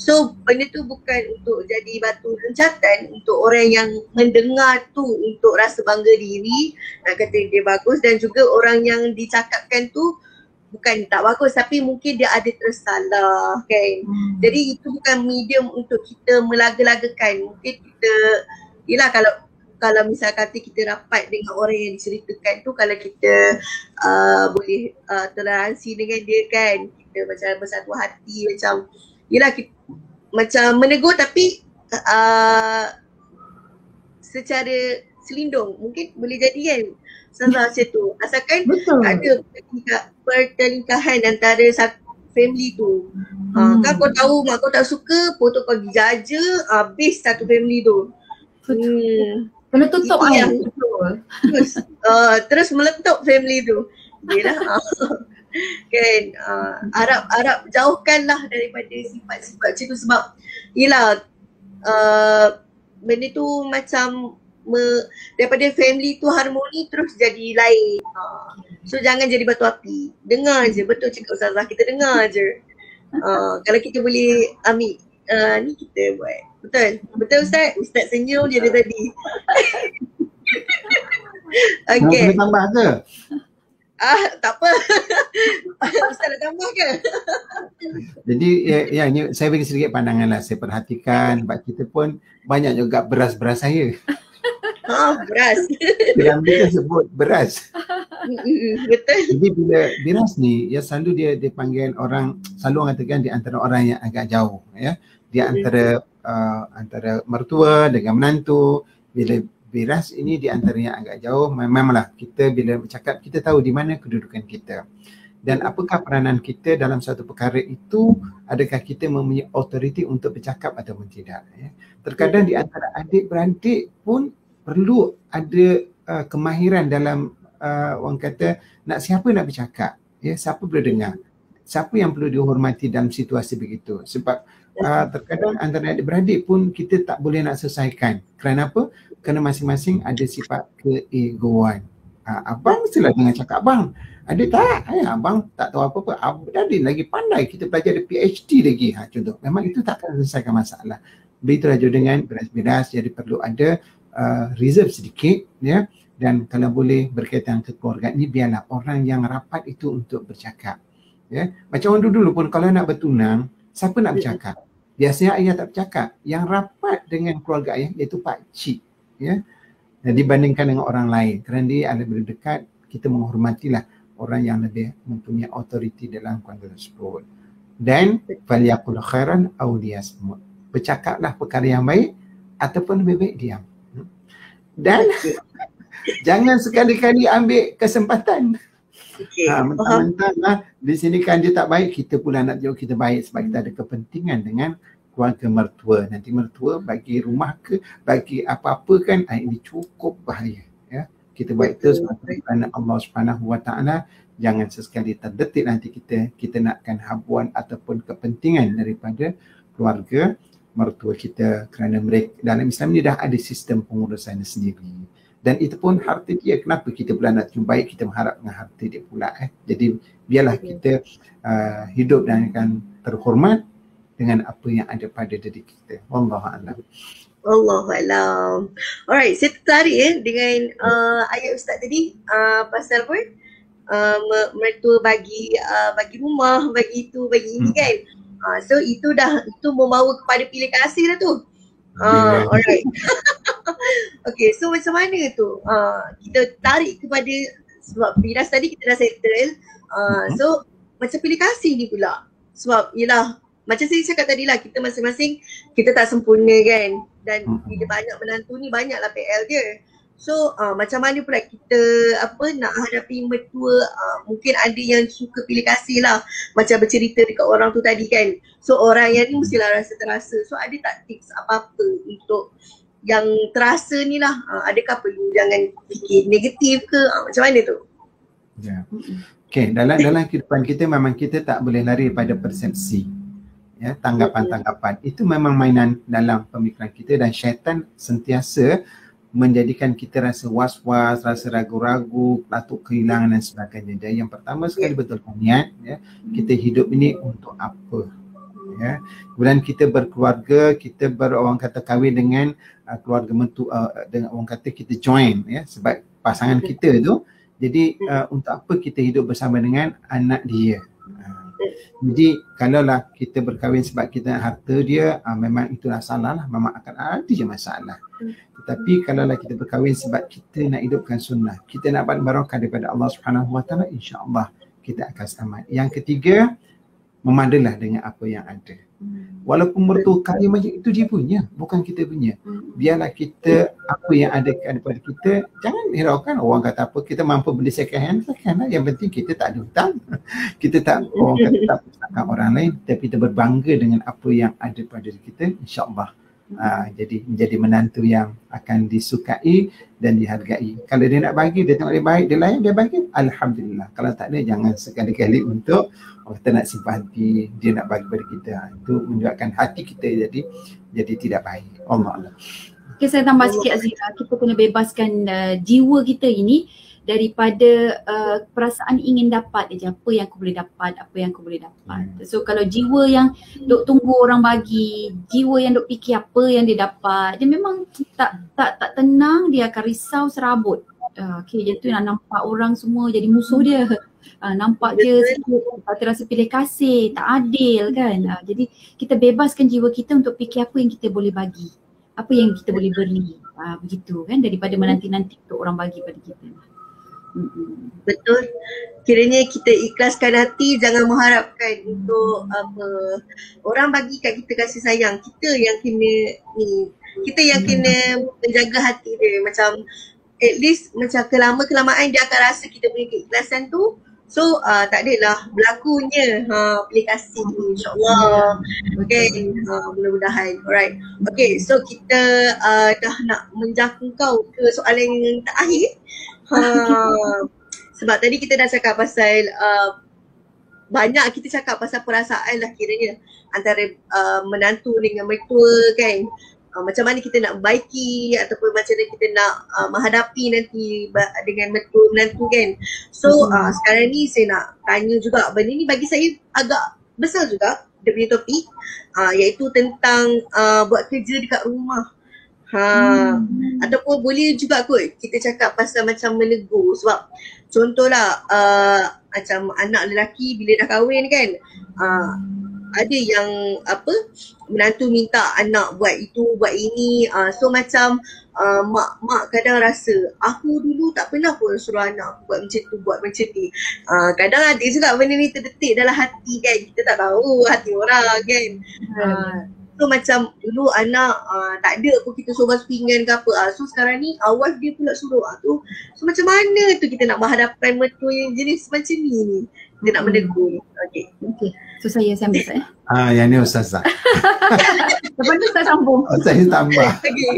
So benda tu bukan untuk jadi batu loncatan untuk orang yang mendengar tu untuk rasa bangga diri nak kata dia bagus dan juga orang yang dicakapkan tu bukan tak bagus tapi mungkin dia ada tersalah kan. Hmm. Jadi itu bukan medium untuk kita melaga-lagakan. Mungkin kita Yelah kalau kalau misal kata kita rapat dengan orang yang diceritakan tu kalau kita uh, boleh uh, toleransi dengan dia kan kita macam bersatu hati macam yelah kita, macam menegur tapi uh, secara selindung mungkin boleh jadi kan salah macam tu asalkan Betul. ada pertelingkahan antara satu family tu hmm. uh, kan kau tahu mak kau tak suka potong kau dijaja habis satu family tu hmm. Kena tutup ayam. Terus, uh, terus meletup family tu. Yelah. kan uh, Arab Arab jauhkanlah daripada sifat-sifat macam tu sebab yelah uh, benda tu macam me, daripada family tu harmoni terus jadi lain. Uh, so jangan jadi batu api. Dengar je. Betul cakap Ustazah. Kita dengar je. Uh, kalau kita boleh ambil uh, ni kita buat Betul. Betul Ustaz. Ustaz senyum je dia tadi. okay. Nak tambah ke? Ah, tak apa. Ustaz nak tambah ke? Jadi ya, ya ini saya bagi sedikit pandangan lah. Saya perhatikan sebab kita pun banyak juga beras-beras saya. Ha, beras. Yang kita sebut beras. Betul. Jadi bila beras ni, ya selalu dia dipanggil orang, selalu orang katakan di antara orang yang agak jauh. ya Di antara uh, antara mertua dengan menantu bila biras ini di antaranya agak jauh memanglah kita bila bercakap kita tahu di mana kedudukan kita. Dan apakah peranan kita dalam satu perkara itu adakah kita mempunyai authority untuk bercakap ataupun tidak ya. terkadang di antara adik-beradik pun perlu ada uh, kemahiran dalam uh, orang kata nak siapa nak bercakap ya? Siapa boleh dengar? Siapa yang perlu dihormati dalam situasi begitu? Sebab uh, terkadang antara adik-beradik pun kita tak boleh nak selesaikan. Kerana apa? Kerana masing-masing ada sifat keegoan. Uh, abang mestilah dengan cakap abang. Adik tak, ayah, abang tak tahu apa-apa. Abang adik lagi pandai, kita belajar ada PhD lagi. Ha, contoh, memang itu tak akan selesaikan masalah. Begitulah juga dengan beras-beras, jadi perlu ada uh, reserve sedikit. ya Dan kalau boleh berkaitan ke keluarga ini, biarlah orang yang rapat itu untuk bercakap. Ya, macam orang dulu pun kalau nak bertunang, siapa nak bercakap? Biasanya ayah tak bercakap. Yang rapat dengan keluarga ayah iaitu pak cik ya. Dan dibandingkan dengan orang lain. Kerana dia ada berdekat kita menghormatilah orang yang lebih mempunyai autoriti dalam keluarga tersebut. Dan faliyakul khairan aw liyasmut bercakaplah perkara yang baik ataupun lebih baik diam. Dan jangan sekali-kali ambil kesempatan Okay. Ha, mentang-mentang lah, di sini kan dia tak baik, kita pula nak jauh kita baik sebab kita ada kepentingan dengan keluarga mertua. Nanti mertua bagi rumah ke, bagi apa-apa kan, ah, ini cukup bahaya. Ya. Kita baik terus kerana Allah Subhanahu Wa Taala jangan sesekali terdetik nanti kita kita nakkan habuan ataupun kepentingan daripada keluarga mertua kita kerana mereka dalam Islam ni dah ada sistem pengurusan sendiri dan itu pun harta dia kenapa kita pula nak cuma baik kita mengharap dengan harta dia pula eh jadi biarlah kita uh, hidup dan akan terhormat dengan apa yang ada pada diri kita wallahu a'lam Allah alam. Alright, saya tertarik eh dengan uh, ayat Ustaz tadi uh, pasal apa? Uh, me- mertua bagi uh, bagi rumah, bagi itu, bagi ini Hmm. kan. Uh, so itu dah itu membawa kepada pilih kasih dah tu. Dia- Uh, alright. okay, so macam mana tu? Uh, kita tarik kepada sebab Firas tadi kita dah settle. Uh, so macam pilih kasih ni pula. Sebab yelah macam saya cakap tadi lah kita masing-masing kita tak sempurna kan dan Mhm. bila banyak menantu ni banyaklah PL dia. So uh, macam mana pula kita apa nak hadapi mertua uh, mungkin ada yang suka pilih kasih lah macam bercerita dekat orang tu tadi kan. So orang yang ni mestilah rasa terasa. So ada tak tips apa-apa untuk yang terasa ni lah uh, adakah perlu jangan fikir negatif ke uh, macam mana tu? Ya. Okay, dalam dalam kehidupan kita memang kita tak boleh lari pada persepsi. Ya, tanggapan-tanggapan. Itu memang mainan dalam pemikiran kita dan syaitan sentiasa menjadikan kita rasa was-was, rasa ragu-ragu, patut kehilangan dan sebagainya. Dan yang pertama sekali betul niat ya, kita hidup ini untuk apa? Ya. Kemudian kita berkeluarga, kita ber orang kata kahwin dengan uh, keluarga mentu uh, dengan orang kata kita join ya sebab pasangan kita tu jadi uh, untuk apa kita hidup bersama dengan anak dia? Uh, jadi kalaulah kita berkahwin sebab kita nak harta dia, uh, memang itulah salah lah. Memang akan ada je masalah. Tetapi kalaulah kita berkahwin sebab kita nak hidupkan sunnah, kita nak dapat barakah daripada Allah Subhanahu Wa Taala, insya-Allah kita akan selamat. Yang ketiga, memadalah dengan apa yang ada. Walaupun mertua kaya macam itu dia punya, bukan kita punya. Biarlah kita apa yang ada daripada kita, jangan hiraukan orang kata apa, kita mampu beli second hand, second hand. Yang penting kita tak ada hutang. Kita tak orang kata tak orang lain, tapi kita berbangga dengan apa yang ada pada kita, insya-Allah. Uh, jadi menjadi menantu yang akan disukai dan dihargai. Kalau dia nak bagi, dia tengok dia baik, dia layan, dia bagi, Alhamdulillah. Kalau tak ada, jangan sekali-kali untuk orang kita nak simpan hati, dia nak bagi pada kita. Itu menunjukkan hati kita jadi jadi tidak baik. Allah Allah. Okay, saya tambah sikit Azira. Kita kena bebaskan uh, jiwa kita ini daripada uh, perasaan ingin dapat je apa yang aku boleh dapat, apa yang aku boleh dapat. So kalau jiwa yang duk tunggu orang bagi, jiwa yang duk fikir apa yang dia dapat, dia memang tak tak tak tenang, dia akan risau serabut. Uh, okay, jadi tu nak nampak orang semua jadi musuh dia. Uh, nampak dia tak terasa pilih kasih, tak adil kan. Uh, jadi kita bebaskan jiwa kita untuk fikir apa yang kita boleh bagi apa yang kita boleh beri uh, begitu kan daripada menanti-nanti untuk orang bagi pada kita. Betul. Kiranya kita ikhlaskan hati jangan mengharapkan untuk apa orang bagi kat kita kasih sayang. Kita yang kena ni kita yang kena menjaga hati dia. Macam at least macam kelama kelamaan dia akan rasa kita punya keikhlasan tu. So uh, tak adalah. Berlakunya. Ha, aplikasi ni insyaAllah. Okay uh, mudah-mudahan. Alright. Okay so kita uh, dah nak menjangkau ke soalan yang terakhir ha, Sebab tadi kita dah cakap pasal uh, banyak kita cakap pasal perasaan lah kiranya. Antara uh, menantu dengan mertua kan. Uh, macam mana kita nak baiki ataupun macam mana kita nak uh, menghadapi nanti dengan mertua menantu kan. So uh, sekarang ni saya nak tanya juga benda ni bagi saya agak besar juga dia punya topik uh, iaitu tentang uh, buat kerja dekat rumah Ha, ataupun boleh juga kot kita cakap pasal macam menegur sebab contohlah uh, macam anak lelaki bila dah kahwin kan uh, ada yang apa menantu minta anak buat itu buat ini uh, so macam uh, mak mak kadang rasa aku dulu tak pernah pun suruh anak aku buat macam tu buat macam ni. Uh, kadang ada juga benda ni terdetik dalam hati kan kita tak tahu hati orang kan. Uh, So macam dulu anak uh, tak ada pun kita suruh basuh pinggan ke apa. Uh, so sekarang ni awal dia pula suruh. Uh, tu. So macam mana tu kita nak berhadapan mertua yang jenis macam ni ni. Dia nak menegur. Okay. Okay. So saya saya ambil saya. Ah, yang ni Ustazah. Lepas tu saya sambung. Oh, saya tambah. Okay.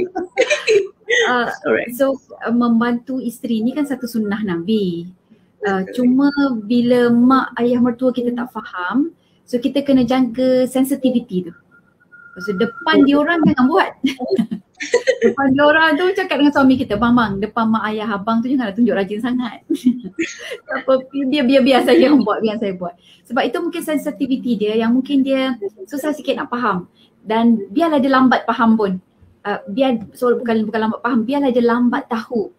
Uh, so uh, membantu isteri ni kan satu sunnah Nabi. Uh, cuma bila mak ayah mertua kita tak faham, so kita kena jaga sensitivity tu. So depan dia orang jangan buat. depan dia orang tu cakap dengan suami kita, bang bang depan mak ayah abang tu janganlah tunjuk rajin sangat. Apa biar biar biar saya yang buat, biar saya buat. Sebab itu mungkin sensitivity dia yang mungkin dia susah sikit nak faham. Dan biarlah dia lambat faham pun. Uh, biar so bukan bukan lambat faham, biarlah dia lambat tahu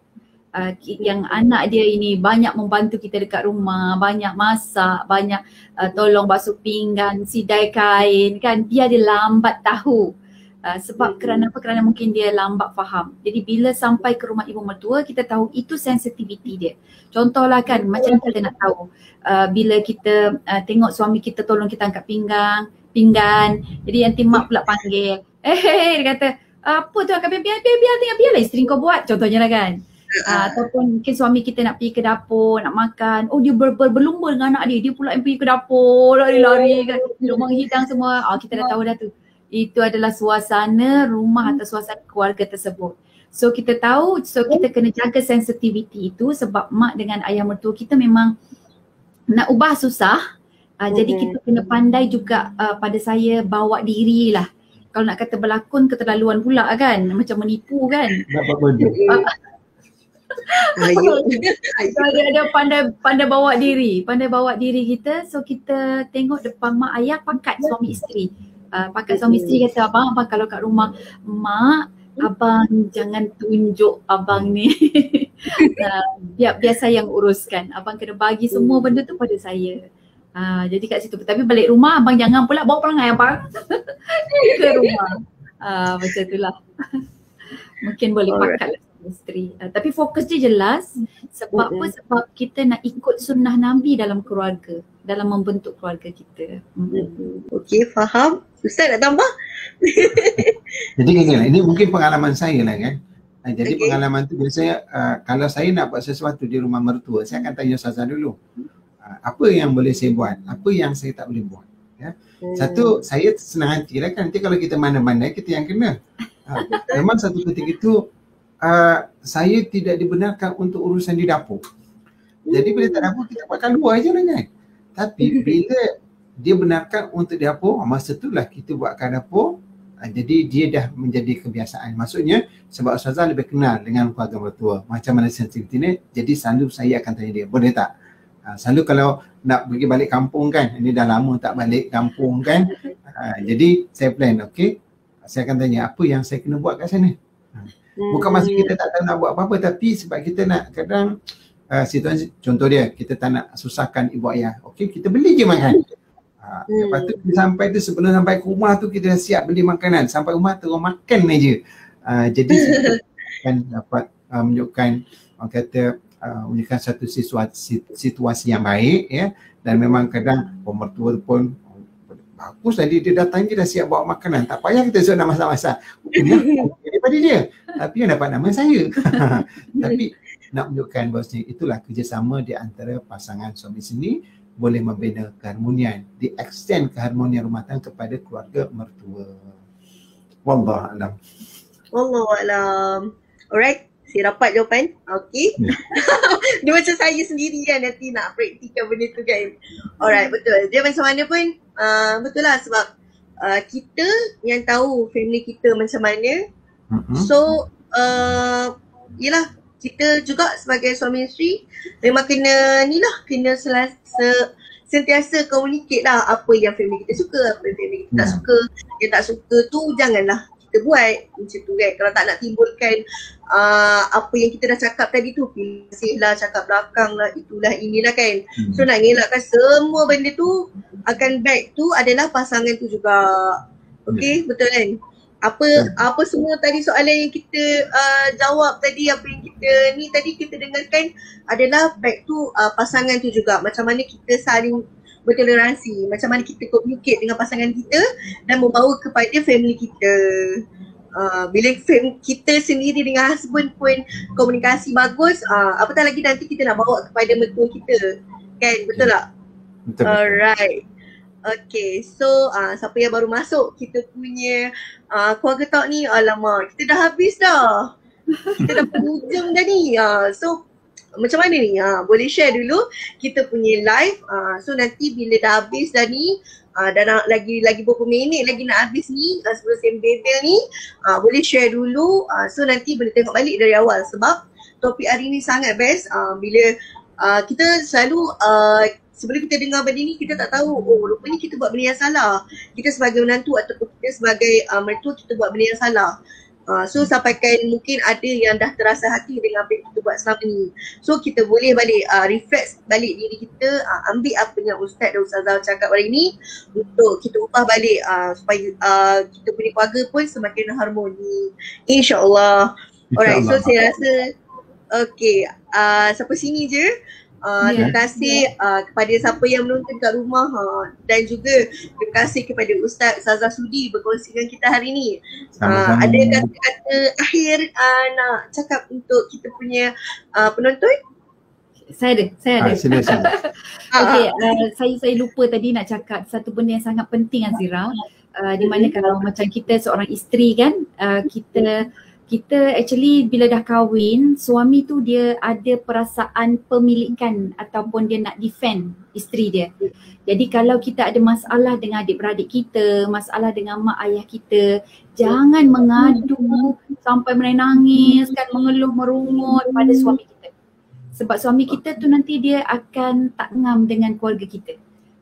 uh, yang anak dia ini banyak membantu kita dekat rumah, banyak masak, banyak uh, tolong basuh pinggan, sidai kain kan, dia dia lambat tahu. Uh, sebab hmm. kerana apa? Kerana mungkin dia lambat faham. Jadi bila sampai ke rumah ibu mertua, kita tahu itu sensitivity dia. Contohlah kan, macam kita nak tahu uh, bila kita uh, tengok suami kita tolong kita angkat pinggang, pinggan. Jadi nanti mak pula panggil. Eh, hey, dia kata, apa tu angkat biar, biar, biar, biar, biar, biarlah isteri kau buat. Contohnya lah kan. Uh, ataupun mungkin suami kita nak pergi ke dapur, nak makan. Oh dia ber, ber, berlumba dengan anak dia. Dia pula yang pergi ke dapur, lari-lari kan. Rumah hidang semua. Oh, kita dah tahu dah tu. Itu adalah suasana rumah atau suasana keluarga tersebut. So kita tahu, so kita kena jaga sensitivity itu sebab mak dengan ayah mertua kita memang nak ubah susah. Uh, jadi kita kena pandai juga uh, pada saya bawa diri lah. Kalau nak kata berlakon keterlaluan pula kan. Macam menipu kan. Dapat So ada ada pandai pandai bawa diri, pandai bawa diri kita. So kita tengok depan mak ayah pakat suami isteri. Uh, pakat suami isteri kata abang abang kalau kat rumah mak abang jangan tunjuk abang ni. uh, biar biar saya yang uruskan. Abang kena bagi semua benda tu pada saya. Uh, jadi kat situ tapi balik rumah abang jangan pula bawa perangai abang ke rumah. Uh, macam itulah. Mungkin boleh pakat lah isteri. Uh, tapi fokus dia jelas sebab mm-hmm. apa? Sebab kita nak ikut sunnah Nabi dalam keluarga, dalam membentuk keluarga kita. Mm-hmm. Okey, faham. Ustaz nak tambah? jadi kan ini mungkin pengalaman saya lah kan. Uh, jadi okay. pengalaman tu biasanya uh, kalau saya nak buat sesuatu di rumah mertua, saya akan tanya Ustazah dulu. Uh, apa yang boleh saya buat? Apa yang saya tak boleh buat? Ya. Hmm. Satu, saya senang hati lah kan. Nanti kalau kita mana-mana, kita yang kena. Uh, memang satu ketika itu uh, saya tidak dibenarkan untuk urusan di dapur. Jadi bila tak dapur kita buatkan luar je lah kan. Tapi bila dia benarkan untuk di dapur, masa itulah kita buatkan dapur. Uh, jadi dia dah menjadi kebiasaan. Maksudnya sebab Ustazah lebih kenal dengan keluarga mertua. Macam mana sensitivity ni. Jadi selalu saya akan tanya dia, boleh tak? Uh, selalu kalau nak pergi balik kampung kan, ini dah lama tak balik kampung kan. Uh, jadi saya plan, okay. Saya akan tanya apa yang saya kena buat kat sana. Bukan masa kita tak tahu nak buat apa-apa tapi sebab kita nak kadang uh, situasi contoh dia kita tak nak susahkan ibu ayah. Okey kita beli je makan. Ha, hmm. lepas tu kita sampai tu sebelum sampai ke rumah tu kita dah siap beli makanan. Sampai rumah tu orang makan aja. Uh, jadi kan dapat uh, menunjukkan orang kata uh, menunjukkan satu situasi, situasi yang baik ya dan memang kadang pemertua pun bagus tadi dia datang dia dah siap bawa makanan tak payah kita suruh nak masak-masak ini daripada dia tapi yang dapat nama saya tapi nak menunjukkan bahawa itulah kerjasama di antara pasangan suami sini boleh membina keharmonian di extend keharmonian rumah tangga kepada keluarga mertua wallah alam wallah alam alright saya dapat jawapan. Okey. Yeah. dia macam saya sendiri kan nanti nak praktikkan benda tu kan. Alright, betul. Dia macam mana pun uh, betul lah sebab uh, kita yang tahu family kita macam mana. Mm-hmm. So, uh, yelah kita juga sebagai suami isteri memang kena ni lah, kena selasa sentiasa communicate lah apa yang family kita suka, apa yang family kita yeah. tak ya. suka. Yang tak suka tu janganlah kita buat macam tu kan. Kalau tak nak timbulkan uh, apa yang kita dah cakap tadi tu pilih lah cakap belakang lah itulah inilah kan hmm. so nak ngelakkan semua benda tu akan back tu adalah pasangan tu juga okay hmm. betul kan apa hmm. apa semua tadi soalan yang kita uh, jawab tadi apa yang kita ni tadi kita dengarkan adalah back tu uh, pasangan tu juga macam mana kita saling bertoleransi macam mana kita communicate dengan pasangan kita dan membawa kepada family kita Uh, bila kita sendiri dengan husband pun komunikasi bagus uh, apatah lagi nanti kita nak bawa kepada mertua kita kan betul tak? Betul. Alright. Okay, so uh, siapa yang baru masuk kita punya uh, keluarga talk ni alamak kita dah habis dah. Kita dah penghujung dah ni. Uh, so macam mana ni? Uh, boleh share dulu kita punya live. Uh, so nanti bila dah habis dah ni uh, dah nak lagi lagi beberapa minit lagi nak habis ni uh, sebelum sembebel ni uh, boleh share dulu. Uh, so nanti boleh tengok balik dari awal sebab topik hari ni sangat best uh, bila uh, kita selalu uh, sebelum kita dengar benda ni kita tak tahu oh rupanya kita buat benda yang salah. Kita sebagai menantu ataupun kita sebagai uh, mertua kita buat benda yang salah. Uh, so sampaikan mungkin ada yang dah terasa hati dengan apa yang kita buat selama ni. So kita boleh balik uh, refresh balik diri kita, uh, ambil apa yang Ustaz dan Ustazah cakap hari ni untuk kita ubah balik uh, supaya uh, kita punya keluarga pun semakin harmoni. InsyaAllah. Alright, so saya rasa okay, uh, sampai sini je. Uh, Ya. Terima kasih uh, kepada siapa yang menonton kat rumah ha, dan juga terima kasih kepada Ustaz Saza Sudi berkongsi dengan kita hari ni. Uh, ada kata-kata akhir uh, nak cakap untuk kita punya uh, penonton? Saya ada, saya ada. Ah, sila sila. Ah, Okey, ah. uh, saya saya lupa tadi nak cakap satu benda yang sangat penting Azira. Uh, di mana kalau macam kita seorang isteri kan, uh, kita kita actually bila dah kahwin, suami tu dia ada perasaan pemilikan ataupun dia nak defend isteri dia. Jadi kalau kita ada masalah dengan adik-beradik kita, masalah dengan mak ayah kita, jangan mengadu sampai menangis kan mengeluh merungut pada suami kita. Sebab suami kita tu nanti dia akan tak ngam dengan keluarga kita.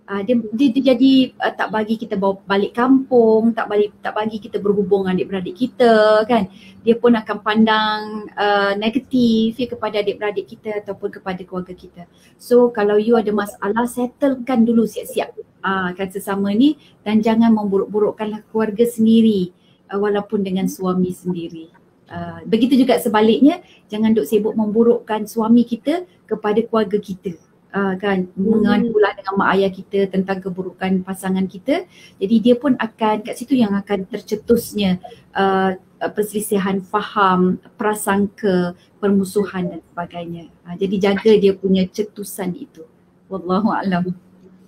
Uh, dia, dia, dia jadi uh, tak bagi kita bawa balik kampung, tak balik tak bagi kita berhubung dengan adik-beradik kita kan. Dia pun akan pandang uh, negatif ya, kepada adik-beradik kita ataupun kepada keluarga kita. So kalau you ada masalah settlekan dulu siap-siap uh, kan sesama ni dan jangan memburuk-burukkanlah keluarga sendiri uh, walaupun dengan suami sendiri. Uh, begitu juga sebaliknya jangan duk sibuk memburukkan suami kita kepada keluarga kita. Uh, kan mengadulah dengan mak ayah kita tentang keburukan pasangan kita jadi dia pun akan kat situ yang akan tercetusnya uh, perselisihan faham, prasangka, permusuhan dan sebagainya. Uh, jadi jaga dia punya cetusan itu. Wallahu a'lam.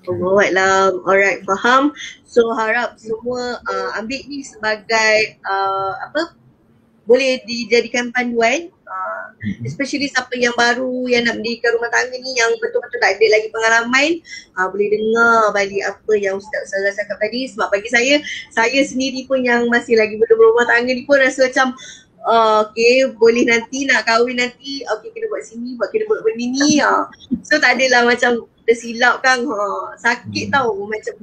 Allahuakbar. Alright, faham. So harap semua uh, ambil ni sebagai uh, apa? Boleh dijadikan panduan uh, especially siapa yang baru yang nak mendirikan rumah tangga ni yang betul-betul tak ada lagi pengalaman uh, boleh dengar balik apa yang Ustaz Ustazah cakap tadi. Sebab bagi saya saya sendiri pun yang masih lagi belum berumah tangga ni pun rasa macam Uh, okay, boleh nanti nak kahwin nanti Okay, kena buat sini, buat kena buat benda ni uh. So tak adalah macam tersilap kan ha, Sakit tau macam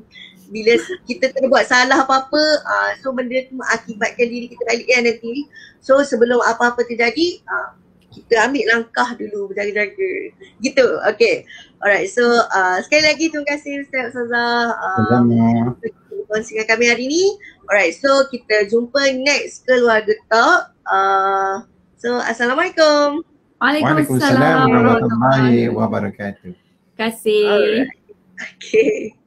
bila kita kena buat salah apa-apa uh, So benda tu mengakibatkan diri kita balik kan nanti So sebelum apa-apa terjadi uh, kita ambil langkah dulu berjaga-jaga Gitu, okay Alright, so uh, sekali lagi terima kasih Ustaz Ustazah uh, dengan kami hari ni. Alright, so kita jumpa next keluarga talk. Uh, so Assalamualaikum. Waalaikumsalam warahmatullahi wabarakatuh. Terima kasih. Alright. Okay.